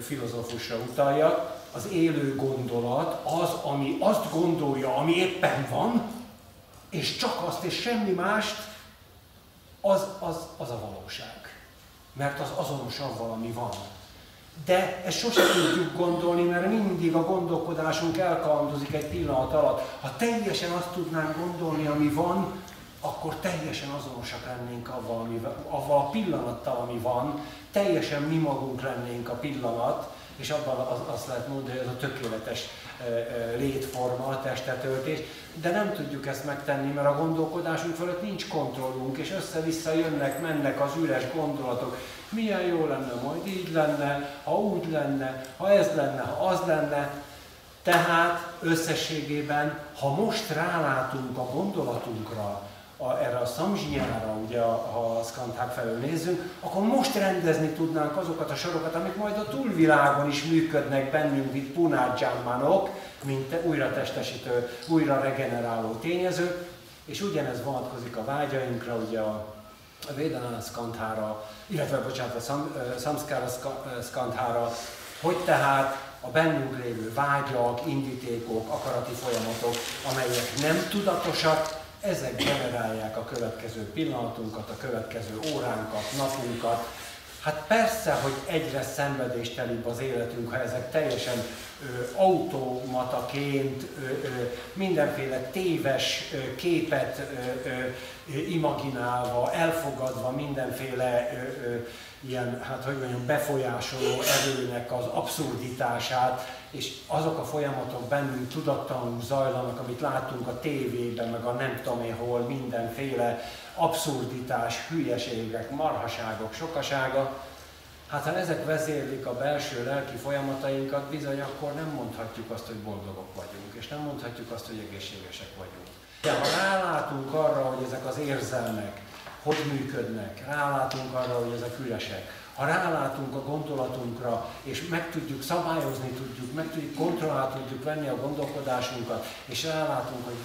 filozófusra utalja, az élő gondolat az, ami azt gondolja, ami éppen van, és csak azt és semmi mást, az, az, az a valóság. Mert az azonos avval, ami van. De ezt sosem tudjuk gondolni, mert mindig a gondolkodásunk elkalandozik egy pillanat alatt. Ha teljesen azt tudnánk gondolni, ami van, akkor teljesen azonosak lennénk avval, avval a pillanattal, ami van, teljesen mi magunk lennénk a pillanat, és abban az, azt lehet mondani, hogy ez a tökéletes létforma, a testetöltés, de nem tudjuk ezt megtenni, mert a gondolkodásunk fölött nincs kontrollunk, és össze-vissza jönnek, mennek az üres gondolatok. Milyen jó lenne, majd így lenne, ha úgy lenne, ha ez lenne, ha az lenne. Tehát összességében, ha most rálátunk a gondolatunkra, a, erre a szamzsinyára, ugye, ha a Skandhák felől nézzünk, akkor most rendezni tudnánk azokat a sorokat, amik majd a túlvilágon is működnek bennünk, mint punádzsámánok, mint újra testesítő, újra regeneráló tényező, és ugyanez vonatkozik a vágyainkra, ugye a, a Védanán Skandhára, illetve bocsánat, a Sam, Samskara Skandhára, hogy tehát a bennünk lévő vágyak, indítékok, akarati folyamatok, amelyek nem tudatosak, ezek generálják a következő pillanatunkat, a következő óránkat, napunkat. Hát persze, hogy egyre szenvedéstelibb az életünk, ha ezek teljesen ö, automataként ö, ö, mindenféle téves ö, képet ö, ö, imaginálva, elfogadva mindenféle ö, ö, ilyen, hát hogy mondjam, befolyásoló erőnek az abszurditását, és azok a folyamatok bennünk tudattalanul zajlanak, amit látunk a tévében, meg a nem tudom én hol, mindenféle abszurditás, hülyeségek, marhaságok, sokasága, hát ha ezek vezérlik a belső lelki folyamatainkat, bizony akkor nem mondhatjuk azt, hogy boldogok vagyunk, és nem mondhatjuk azt, hogy egészségesek vagyunk. De ha rálátunk arra, hogy ezek az érzelmek hogy működnek, rálátunk arra, hogy ezek üresek, ha rálátunk a gondolatunkra, és meg tudjuk szabályozni, tudjuk, meg tudjuk, kontrollálni tudjuk venni a gondolkodásunkat, és rálátunk, hogy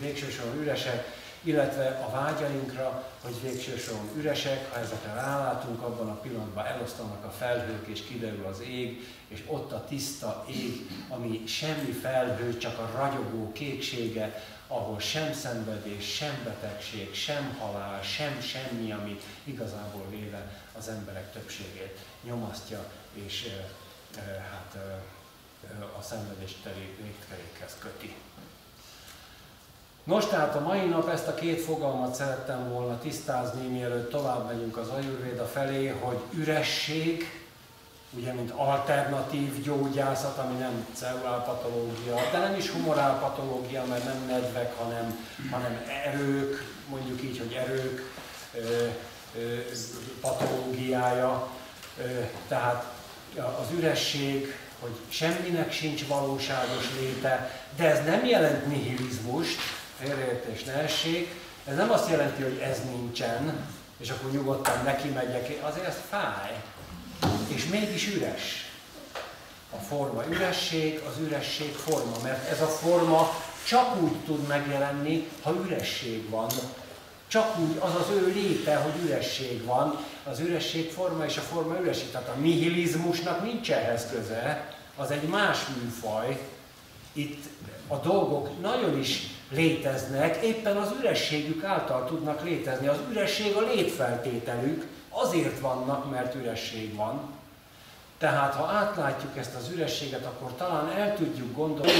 végső soron üresek, illetve a vágyainkra, hogy végső üresek, ha ezekre rálátunk, abban a pillanatban elosztanak a felhők, és kiderül az ég, és ott a tiszta ég, ami semmi felhő, csak a ragyogó kéksége, ahol sem szenvedés, sem betegség, sem halál, sem semmi, ami igazából véve az emberek többségét nyomasztja, és hát a szenvedés végterékhez köti. Nos, tehát a mai nap ezt a két fogalmat szerettem volna tisztázni, mielőtt tovább megyünk az ajurvéda felé, hogy üresség, ugye mint alternatív gyógyászat, ami nem cellulálpatológia, de nem is humorálpatológia, mert nem nedvek, hanem, hanem erők, mondjuk így, hogy erők ö, ö, patológiája, ö, tehát az üresség, hogy semminek sincs valóságos léte, de ez nem jelent nihilizmust, félreértés ne essék, ez nem azt jelenti, hogy ez nincsen, és akkor nyugodtan neki megyek, azért ez fáj és mégis üres. A forma üresség, az üresség forma, mert ez a forma csak úgy tud megjelenni, ha üresség van. Csak úgy az az ő léte, hogy üresség van, az üresség forma és a forma üresség. Tehát a nihilizmusnak nincs ehhez köze, az egy más műfaj. Itt a dolgok nagyon is léteznek, éppen az ürességük által tudnak létezni. Az üresség a létfeltételük, azért vannak, mert üresség van. Tehát ha átlátjuk ezt az ürességet, akkor talán el tudjuk gondolni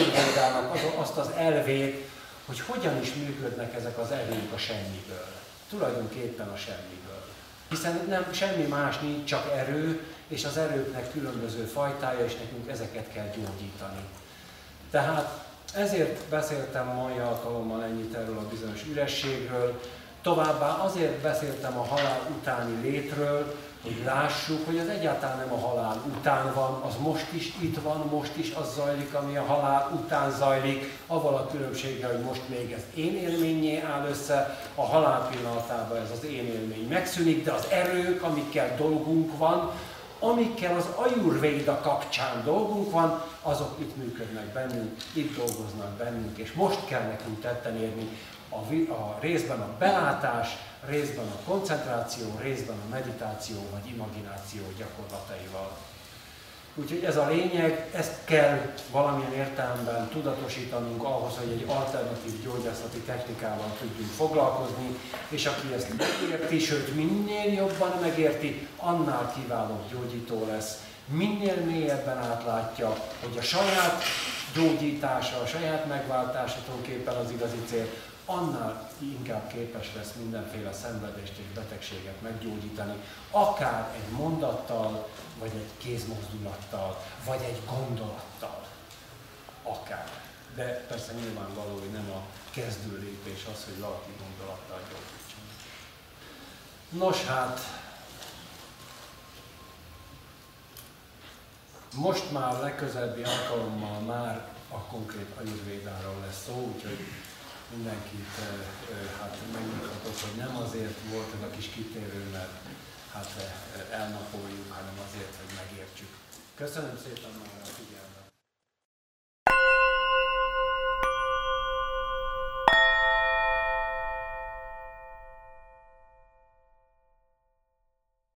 az, azt az elvét, hogy hogyan is működnek ezek az erők a semmiből. Tulajdonképpen a semmiből. Hiszen nem, semmi más nincs, csak erő, és az erőknek különböző fajtája, és nekünk ezeket kell gyógyítani. Tehát ezért beszéltem mai alkalommal ennyit erről a bizonyos ürességről, továbbá azért beszéltem a halál utáni létről, hogy lássuk, hogy az egyáltalán nem a halál után van, az most is itt van, most is az zajlik, ami a halál után zajlik, avval a különbséggel, hogy most még ez én élményé áll össze, a halál pillanatában ez az én élmény megszűnik, de az erők, amikkel dolgunk van, amikkel az ajurvéda kapcsán dolgunk van, azok itt működnek bennünk, itt dolgoznak bennünk, és most kell nekünk tetten érni a, a részben a belátás, részben a koncentráció, részben a meditáció vagy imagináció gyakorlataival. Úgyhogy ez a lényeg, ezt kell valamilyen értelemben tudatosítanunk ahhoz, hogy egy alternatív gyógyászati technikával tudjunk foglalkozni, és aki ezt megérti, sőt minél jobban megérti, annál kiválóbb gyógyító lesz. Minél mélyebben átlátja, hogy a saját gyógyítása, a saját megváltása tulajdonképpen az igazi cél, annál inkább képes lesz mindenféle szenvedést és betegséget meggyógyítani, akár egy mondattal, vagy egy kézmozdulattal, vagy egy gondolattal. Akár. De persze nyilvánvaló, hogy nem a kezdő lépés az, hogy valaki gondolattal gyógyítson. Nos hát, most már legközelebbi alkalommal már a konkrét ajurvédáról lesz szó, úgyhogy mindenkit eh, eh, hát megnyugtatott, hogy nem azért volt ez a kis kitérő, mert hát eh, elnapoljuk, hanem azért, hogy megértsük. Köszönöm szépen már a figyelmet!